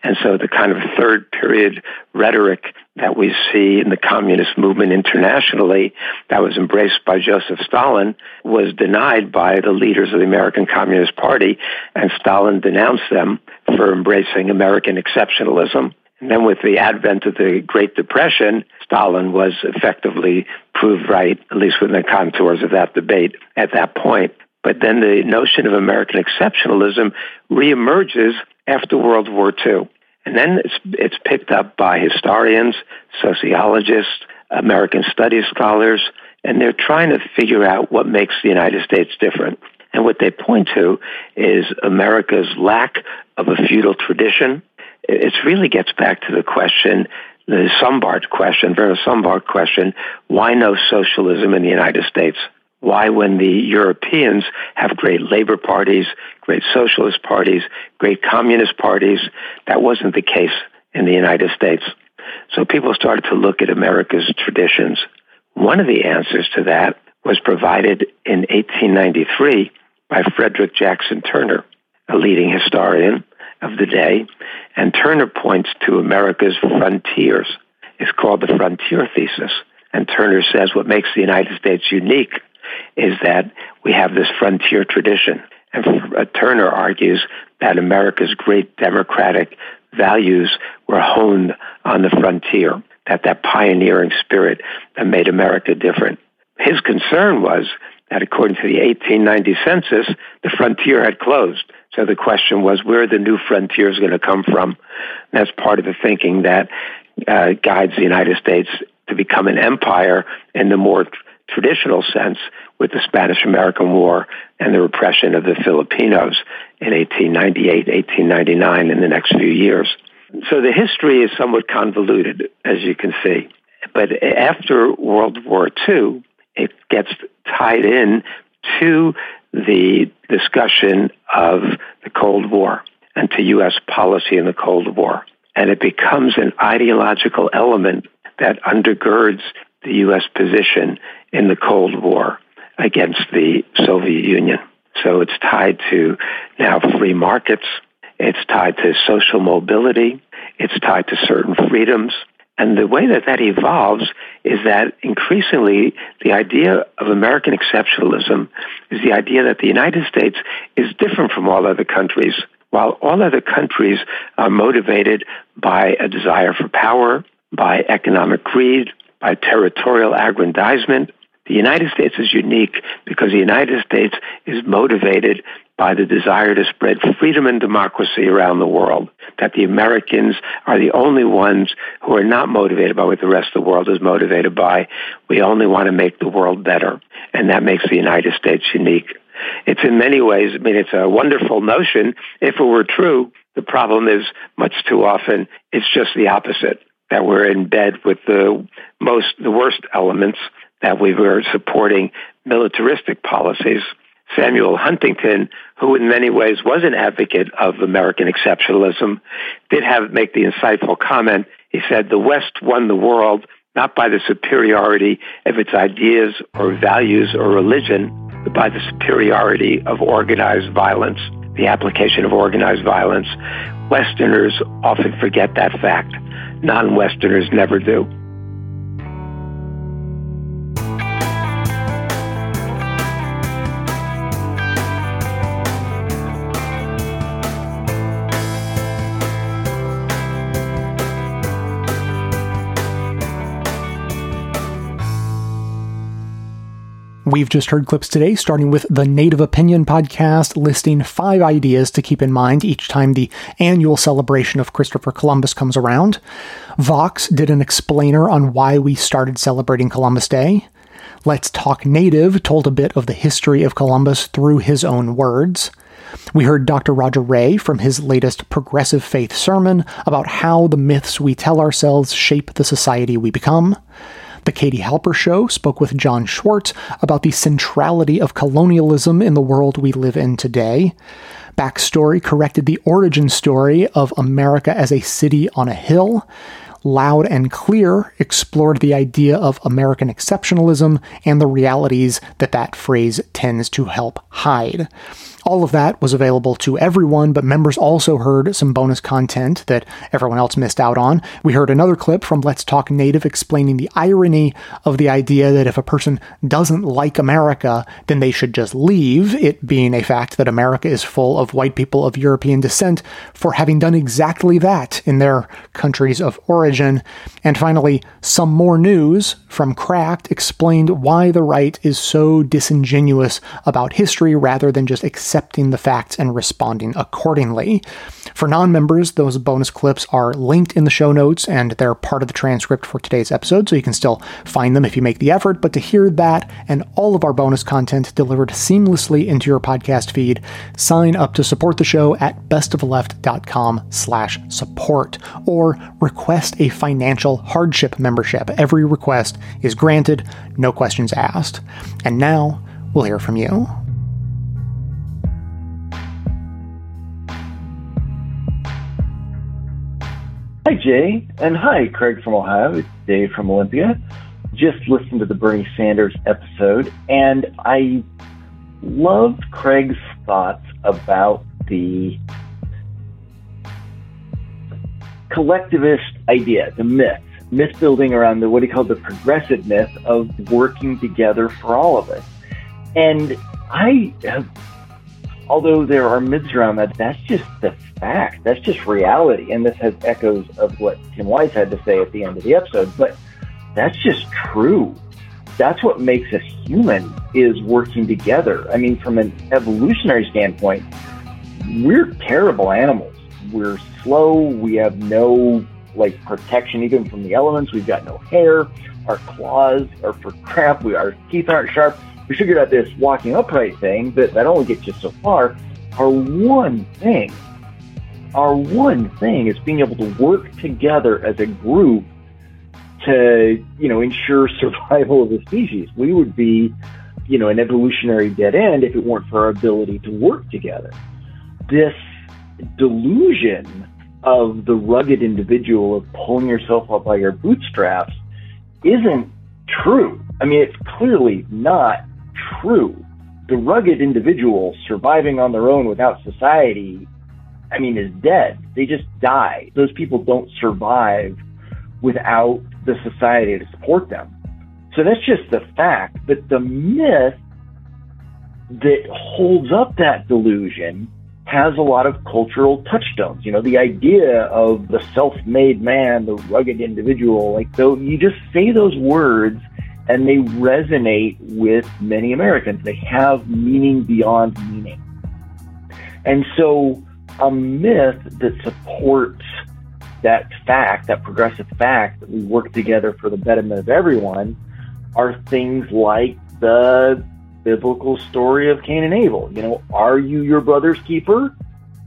And so the kind of third period rhetoric that we see in the communist movement internationally that was embraced by Joseph Stalin was denied by the leaders of the American Communist Party, and Stalin denounced them for embracing American exceptionalism. And then with the advent of the Great Depression, Stalin was effectively proved right, at least within the contours of that debate at that point. But then the notion of American exceptionalism reemerges after World War II. And then it's, it's picked up by historians, sociologists, American studies scholars, and they're trying to figure out what makes the United States different. And what they point to is America's lack of a feudal tradition. It really gets back to the question, the Sombart question, Werner Sombart question, why no socialism in the United States? Why, when the Europeans have great labor parties, great socialist parties, great communist parties, that wasn't the case in the United States. So people started to look at America's traditions. One of the answers to that was provided in 1893 by Frederick Jackson Turner, a leading historian of the day. And Turner points to America's frontiers. It's called the Frontier Thesis. And Turner says what makes the United States unique is that we have this frontier tradition. And uh, Turner argues that America's great democratic values were honed on the frontier, that that pioneering spirit that made America different. His concern was that according to the 1890 census, the frontier had closed. So the question was, where are the new frontiers going to come from? And that's part of the thinking that uh, guides the United States to become an empire in the more traditional sense with the Spanish American War and the repression of the Filipinos in 1898, 1899, in the next few years. So the history is somewhat convoluted, as you can see. But after World War II, it gets tied in to the discussion of the Cold War and to U.S. policy in the Cold War. And it becomes an ideological element that undergirds the U.S. position in the Cold War against the Soviet Union. So it's tied to now free markets. It's tied to social mobility. It's tied to certain freedoms. And the way that that evolves is that increasingly the idea of American exceptionalism is the idea that the United States is different from all other countries. While all other countries are motivated by a desire for power, by economic greed, by territorial aggrandizement, the United States is unique because the United States is motivated by the desire to spread freedom and democracy around the world. That the Americans are the only ones who are not motivated by what the rest of the world is motivated by. We only want to make the world better. And that makes the United States unique. It's in many ways, I mean, it's a wonderful notion. If it were true, the problem is much too often it's just the opposite. That we're in bed with the most, the worst elements that we were supporting militaristic policies. Samuel Huntington, who in many ways was an advocate of American exceptionalism, did have make the insightful comment. He said, "The West won the world not by the superiority of its ideas or values or religion, but by the superiority of organized violence, the application of organized violence." Westerners often forget that fact. Non-Westerners never do. We've just heard clips today, starting with the Native Opinion podcast, listing five ideas to keep in mind each time the annual celebration of Christopher Columbus comes around. Vox did an explainer on why we started celebrating Columbus Day. Let's Talk Native told a bit of the history of Columbus through his own words. We heard Dr. Roger Ray from his latest progressive faith sermon about how the myths we tell ourselves shape the society we become. The Katie Halper Show spoke with Jon Schwarz about the centrality of colonialism in the world we live in today. Backstory corrected the origin story of America as a city on a hill. Loud and Clear explored the idea of American exceptionalism and the realities that that phrase tends to help hide. All of that was available to everyone, but members also heard some bonus content that everyone else missed out on. We heard another clip from Let's Talk Native explaining the irony of the idea that if a person doesn't like America, then they should just leave, it being a fact that America is full of white people of European descent for having done exactly that in their countries of origin. And finally, some more news from Cracked explained why the right is so disingenuous about history rather than just accepting accepting the facts and responding accordingly. For non members, those bonus clips are linked in the show notes and they're part of the transcript for today's episode, so you can still find them if you make the effort. But to hear that and all of our bonus content delivered seamlessly into your podcast feed, sign up to support the show at bestofleft.com slash support or request a financial hardship membership. Every request is granted, no questions asked. And now we'll hear from you. Hi, Jay, and hi, Craig from Ohio. It's Dave from Olympia. Just listened to the Bernie Sanders episode, and I loved Craig's thoughts about the collectivist idea, the myth, myth building around the what he called the progressive myth of working together for all of us. And I have although there are myths around that, that's just the fact. That's just reality. And this has echoes of what Tim Wise had to say at the end of the episode. But that's just true. That's what makes us human is working together. I mean, from an evolutionary standpoint, we're terrible animals. We're slow. We have no like protection even from the elements. We've got no hair. Our claws are for crap. We, our teeth aren't sharp we figured out this walking upright thing that, that only gets you so far. Our one thing, our one thing is being able to work together as a group to, you know, ensure survival of the species. We would be, you know, an evolutionary dead end if it weren't for our ability to work together. This delusion of the rugged individual of pulling yourself up by your bootstraps isn't true. I mean, it's clearly not true. The rugged individual surviving on their own without society, I mean, is dead. They just die. Those people don't survive without the society to support them. So that's just the fact. But the myth that holds up that delusion has a lot of cultural touchstones. You know, the idea of the self-made man, the rugged individual, like though you just say those words and they resonate with many Americans. They have meaning beyond meaning. And so a myth that supports that fact, that progressive fact that we work together for the betterment of everyone are things like the biblical story of Cain and Abel. You know, are you your brother's keeper?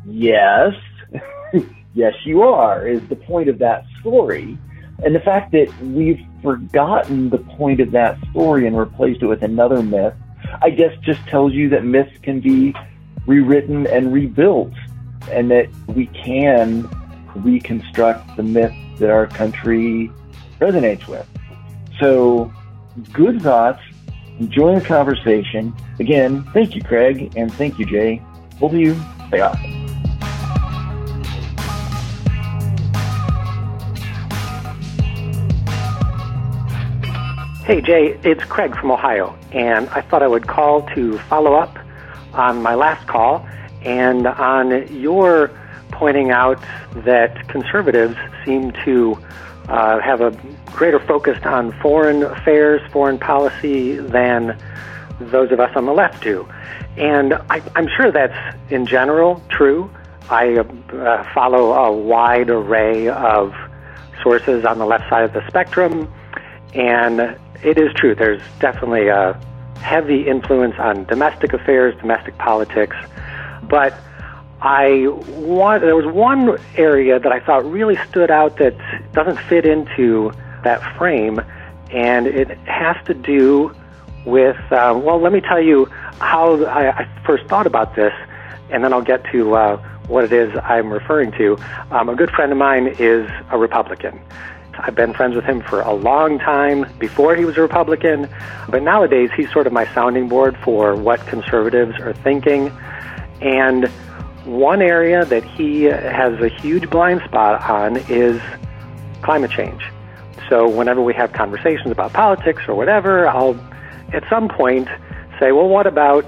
Yes. yes, you are, is the point of that story. And the fact that we've forgotten the point of that story and replaced it with another myth, I guess just tells you that myths can be rewritten and rebuilt and that we can reconstruct the myth that our country resonates with. So, good thoughts. Enjoy the conversation. Again, thank you, Craig, and thank you, Jay. Both of you, stay awesome. Hey, Jay, it's Craig from Ohio, and I thought I would call to follow up on my last call and on your pointing out that conservatives seem to uh, have a greater focus on foreign affairs, foreign policy than those of us on the left do. And I, am sure that's in general true. I uh, follow a wide array of sources on the left side of the spectrum, and it is true. There's definitely a heavy influence on domestic affairs, domestic politics, but I want there was one area that I thought really stood out that doesn't fit into that frame, and it has to do with uh, well, let me tell you how I, I, first thought about this, and then I'll get to uh, what it is I'm referring to. Um, a good friend of mine is a Republican, I've been friends with him for a long time before he was a Republican, but nowadays he's sort of my sounding board for what conservatives are thinking. And one area that he has a huge blind spot on is climate change. So whenever we have conversations about politics or whatever, I'll at some point say, well, what about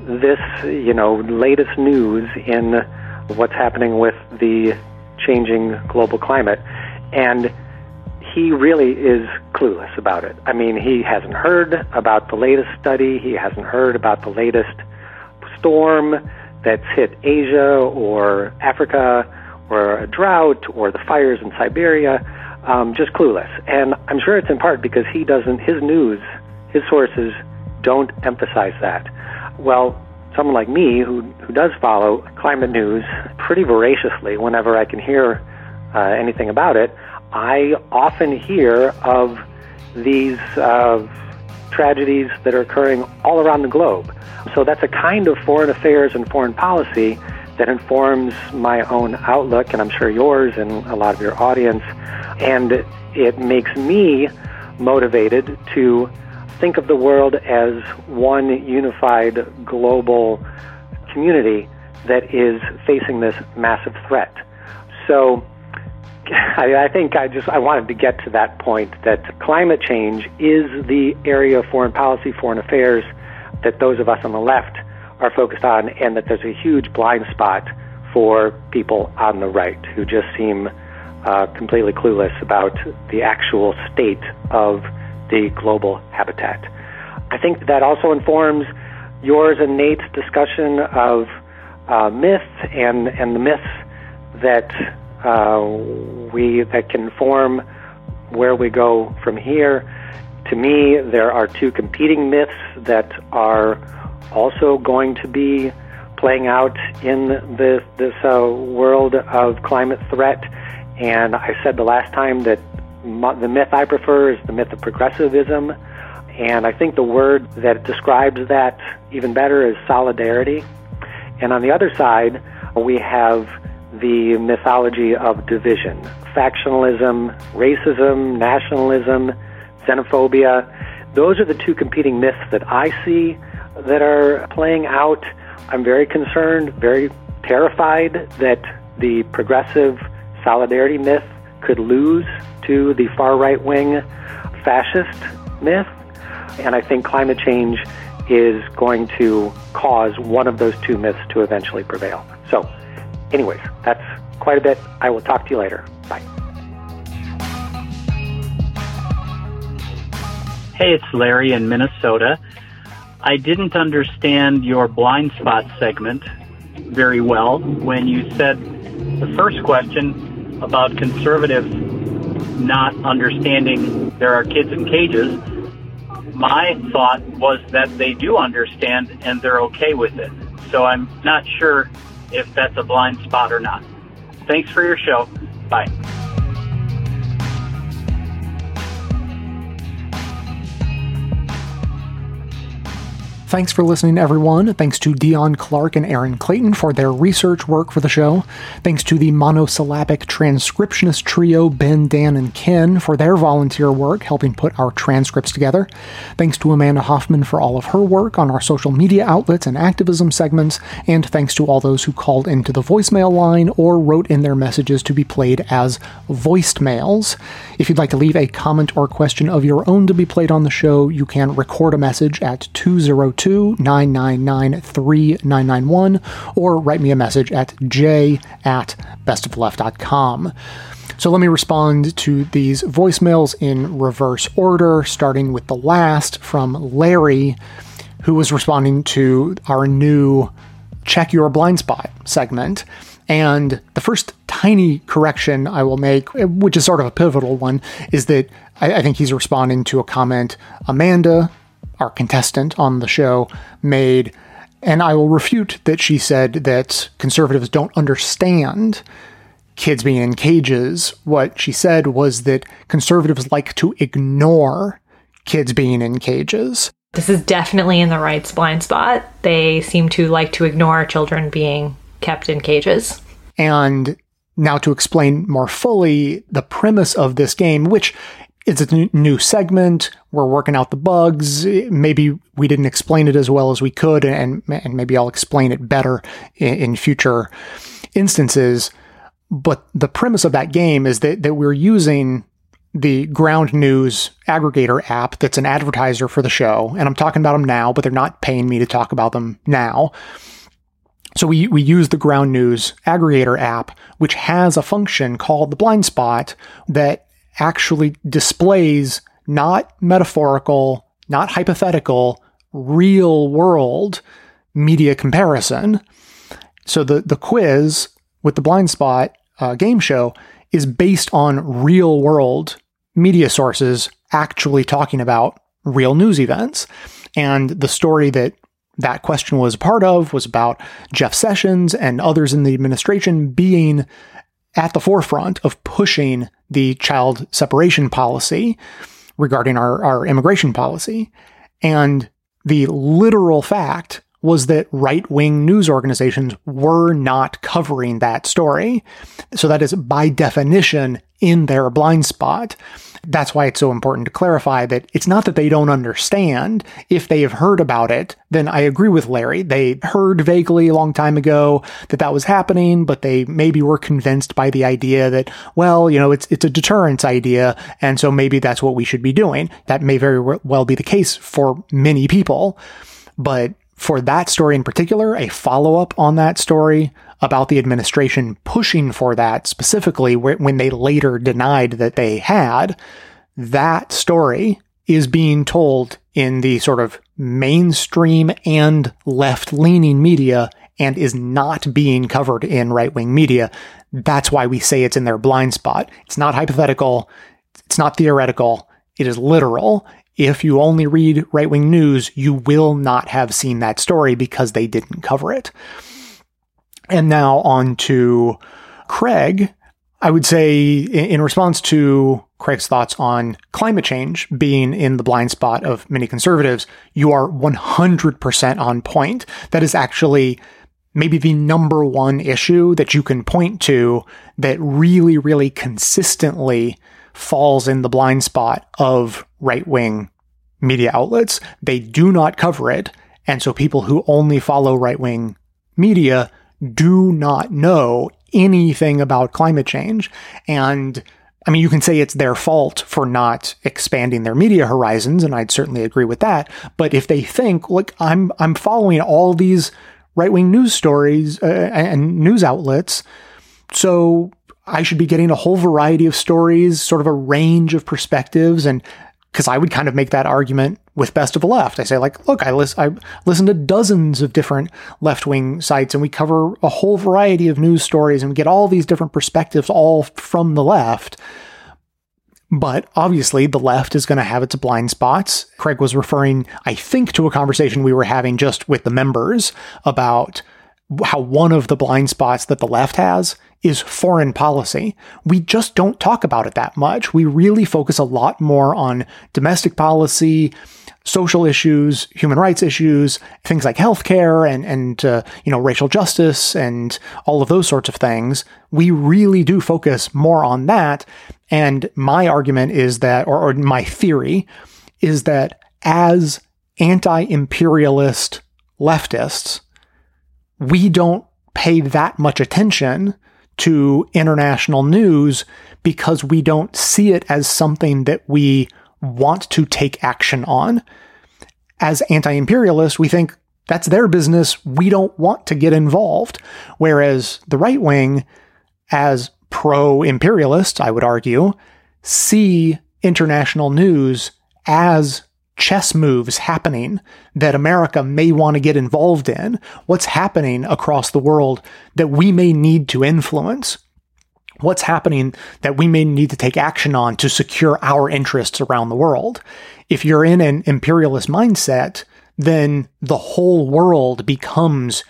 this, you know, latest news in what's happening with the changing global climate? And he really is clueless about it. I mean, he hasn't heard about the latest study, he hasn't heard about the latest storm that's hit Asia or Africa or a drought or the fires in Siberia. Um, just clueless. And I'm sure it's in part because he doesn't, his news, his sources don't emphasize that. Well, someone like me who, who does follow climate news pretty voraciously whenever I can hear uh, anything about it, I often hear of these uh, tragedies that are occurring all around the globe. So that's a kind of foreign affairs and foreign policy that informs my own outlook, and I'm sure yours and a lot of your audience. And it makes me motivated to think of the world as one unified global community that is facing this massive threat. So I, I think I just I wanted to get to that point that climate change is the area of foreign policy, foreign affairs that those of us on the left are focused on, and that there's a huge blind spot for people on the right who just seem uh, completely clueless about the actual state of the global habitat. I think that also informs yours and Nate's discussion of uh, and and the myths that uh, we that can inform where we go from here. To me, there are two competing myths that are also going to be playing out in this this uh, world of climate threat. And I said the last time that the myth I prefer is the myth of progressivism. And I think the word that describes that even better is solidarity. And on the other side, we have the mythology of division factionalism, racism, nationalism, xenophobia. Those are the two competing myths that I see that are playing out. I'm very concerned, very terrified that the progressive solidarity myth could lose to the far right wing fascist myth. And I think climate change is going to cause one of those two myths to eventually prevail. So, anyways, that's quite a bit. I will talk to you later. Bye. Hey, it's Larry in Minnesota. I didn't understand your blind spot segment very well when you said the first question about conservatives not understanding there are kids in cages. My thought was that they do understand and they're okay with it. So I'm not sure if that's a blind spot or not. Thanks for your show. Bye. Thanks for listening, everyone. Thanks to Deon Clark and Erin Clayton for their research work for the show. Thanks to the monosyllabic transcriptionist trio, Ben, Dan, and Ken, for their volunteer work helping put our transcripts together. Thanks to Amanda Hoffman for all of her work on our social media outlets and activism segments. And thanks to all those who called into the voicemail line or wrote in their messages to be played as voiced mails. If you'd like to leave a comment or question of your own to be played on the show, you can record a message at 202 999 or write me a message at j at bestofleft.com. So let me respond to these voicemails in reverse order, starting with the last from Larry, who was responding to our new Check Your Blind Spot segment. And the first tiny correction I will make, which is sort of a pivotal one, is that I, I think he's responding to a comment Amanda our contestant on the show, made. And I will refute that she said that conservatives don't understand kids being in cages. What she said was that conservatives like to ignore kids being in cages. This is definitely in the right's blind spot. They seem to like to ignore children being kept in cages. And Now, to explain more fully the premise of this game, which is a new segment, we're working out the bugs. Maybe we didn't explain it as well as we could, and, and maybe I'll explain it better in, in future instances. But the premise of that game is that, that we're using the Ground News aggregator app that's an advertiser for the show. And I'm talking about them now, but they're not paying me to talk about them now. So we, we use the Ground News aggregator app, which has a function called the blind spot that actually displays not metaphorical, not hypothetical, real world media comparison. So the, the quiz with the blind spot uh, game show is based on real world media sources actually talking about real news events. And the story that that question was part of was about Jeff Sessions and others in the administration being at the forefront of pushing the child separation policy regarding our, our immigration policy. And the literal fact was that right wing news organizations were not covering that story. So that is by definition in their blind spot. That's why it's so important to clarify that it's not that they don't understand. If they have heard about it, then I agree with Larry. They heard vaguely a long time ago that that was happening, but they maybe were convinced by the idea that, well, you know, it's, it's a deterrence idea. And so maybe that's what we should be doing. That may very well be the case for many people. But for that story in particular, a follow up on that story about the administration pushing for that specifically when they later denied that they had, that story is being told in the sort of mainstream and left leaning media and is not being covered in right wing media. That's why we say it's in their blind spot. It's not hypothetical. It's not theoretical. It is literal. If you only read right wing news, you will not have seen that story because they didn't cover it. And now on to Craig. I would say, in response to Craig's thoughts on climate change being in the blind spot of many conservatives, you are 100% on point. That is actually maybe the number one issue that you can point to that really, really consistently falls in the blind spot of right wing media outlets. They do not cover it. And so people who only follow right wing media do not know anything about climate change. And I mean, you can say it's their fault for not expanding their media horizons, and I'd certainly agree with that. But if they think, look, I'm I'm following all these right wing news stories uh, and news outlets, so I should be getting a whole variety of stories, sort of a range of perspectives, and because I would kind of make that argument with Best of the Left. I say, like, look, I, listen, I listen to dozens of different left wing sites and we cover a whole variety of news stories and we get all these different perspectives all from the left. But obviously, the left is going to have its blind spots. Craig was referring, I think, to a conversation we were having just with the members about how one of the blind spots that the left has is foreign policy. We just don't talk about it that much. We really focus a lot more on domestic policy, social issues, human rights issues, things like healthcare and and uh, you know racial justice and all of those sorts of things. We really do focus more on that. And my argument is that, or, or my theory, is that as anti-imperialist leftists, we don't pay that much attention to international news because we don't see it as something that we want to take action on. As anti imperialists, we think that's their business. We don't want to get involved. Whereas the right wing, as pro imperialists, I would argue, see international news as chess moves happening that America may want to get involved in, what's happening across the world that we may need to influence, what's happening that we may need to take action on to secure our interests around the world. If you're in an imperialist mindset, then the whole world becomes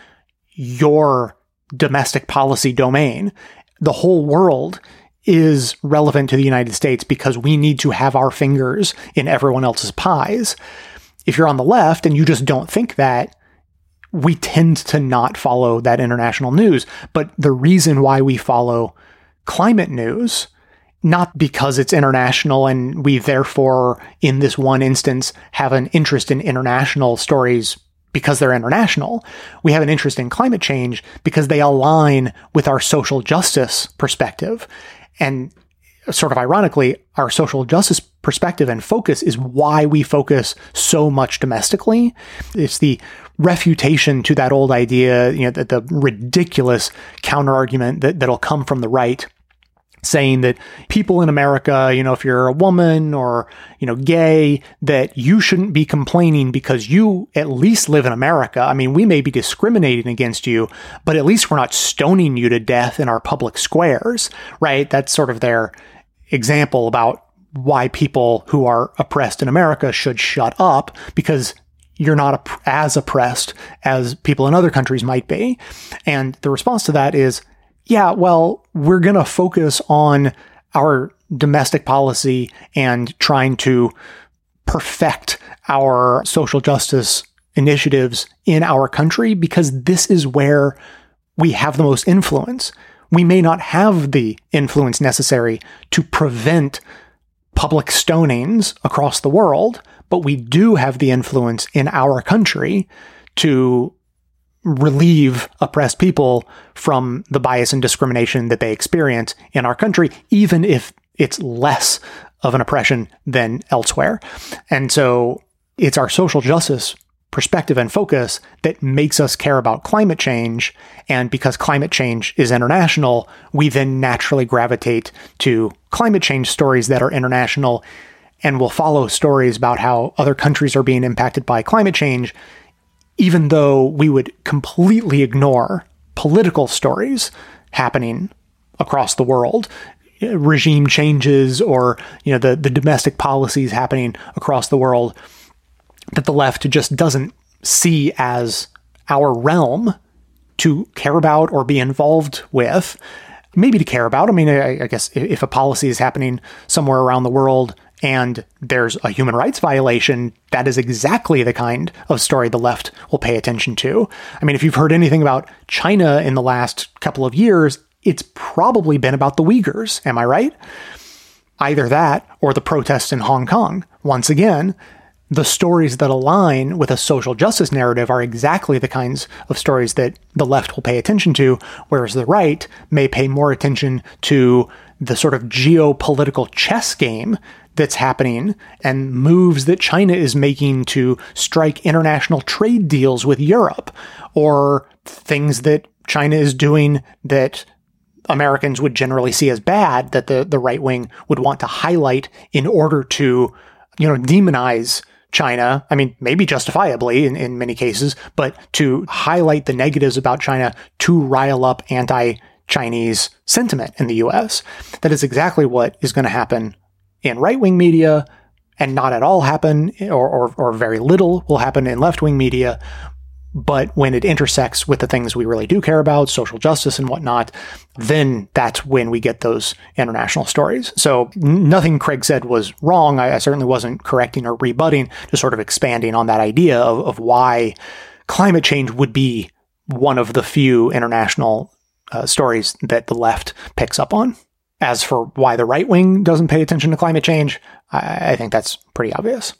your domestic policy domain. The whole world is relevant to the United States because we need to have our fingers in everyone else's pies. If you're on the left and you just don't think that, we tend to not follow that international news. But the reason why we follow climate news, not because it's international and we therefore, in this one instance, have an interest in international stories because they're international. We have an interest in climate change because they align with our social justice perspective. And sort of ironically, our social justice perspective and focus is why we focus so much domestically. It's the refutation to that old idea, you know, that the ridiculous counter argument that, that'll come from the right saying that people in America, you know, if you're a woman or, you know, gay, that you shouldn't be complaining because you at least live in America. I mean, we may be discriminating against you, but at least we're not stoning you to death in our public squares, right? That's sort of their example about why people who are oppressed in America should shut up because you're not as oppressed as people in other countries might be. And the response to that is, yeah, well, we're going to focus on our domestic policy and trying to perfect our social justice initiatives in our country because this is where we have the most influence. We may not have the influence necessary to prevent public stonings across the world, but we do have the influence in our country to relieve oppressed people from the bias and discrimination that they experience in our country, even if it's less of an oppression than elsewhere. And so it's our social justice perspective and focus that makes us care about climate change. And because climate change is international, we then naturally gravitate to climate change stories that are international and will follow stories about how other countries are being impacted by climate change even though we would completely ignore political stories happening across the world, regime changes or you know the the domestic policies happening across the world that the left just doesn't see as our realm to care about or be involved with. Maybe to care about. I mean, I, I guess if a policy is happening somewhere around the world and there's a human rights violation, that is exactly the kind of story the left will pay attention to. I mean, if you've heard anything about China in the last couple of years, it's probably been about the Uyghurs. Am I right? Either that or the protests in Hong Kong. Once again, the stories that align with a social justice narrative are exactly the kinds of stories that the left will pay attention to, whereas the right may pay more attention to the sort of geopolitical chess game that's happening and moves that China is making to strike international trade deals with Europe or things that China is doing that Americans would generally see as bad that the, the right wing would want to highlight in order to, you know, demonize China. I mean, maybe justifiably in, in many cases, but to highlight the negatives about China to rile up anti Chinese sentiment in the US. That is exactly what is going to happen in right wing media and not at all happen or, or, or very little will happen in left wing media. But when it intersects with the things we really do care about, social justice and whatnot, then that's when we get those international stories. So nothing Craig said was wrong. I, I certainly wasn't correcting or rebutting, just sort of expanding on that idea of, of why climate change would be one of the few international uh, stories that the left picks up on. As for why the right wing doesn't pay attention to climate change, I, I think that's pretty obvious.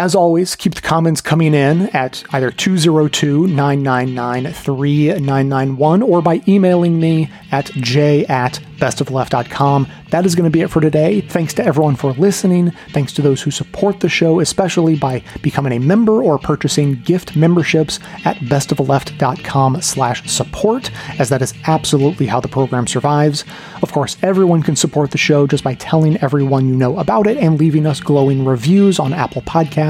As always, keep the comments coming in at either 202 999 3991 or by emailing me at j at bestofleft.com. That is going to be it for today. Thanks to everyone for listening. Thanks to those who support the show, especially by becoming a member or purchasing gift memberships at bestofleft.com slash support, as that is absolutely how the program survives. Of course, everyone can support the show just by telling everyone you know about it and leaving us glowing reviews on Apple Podcasts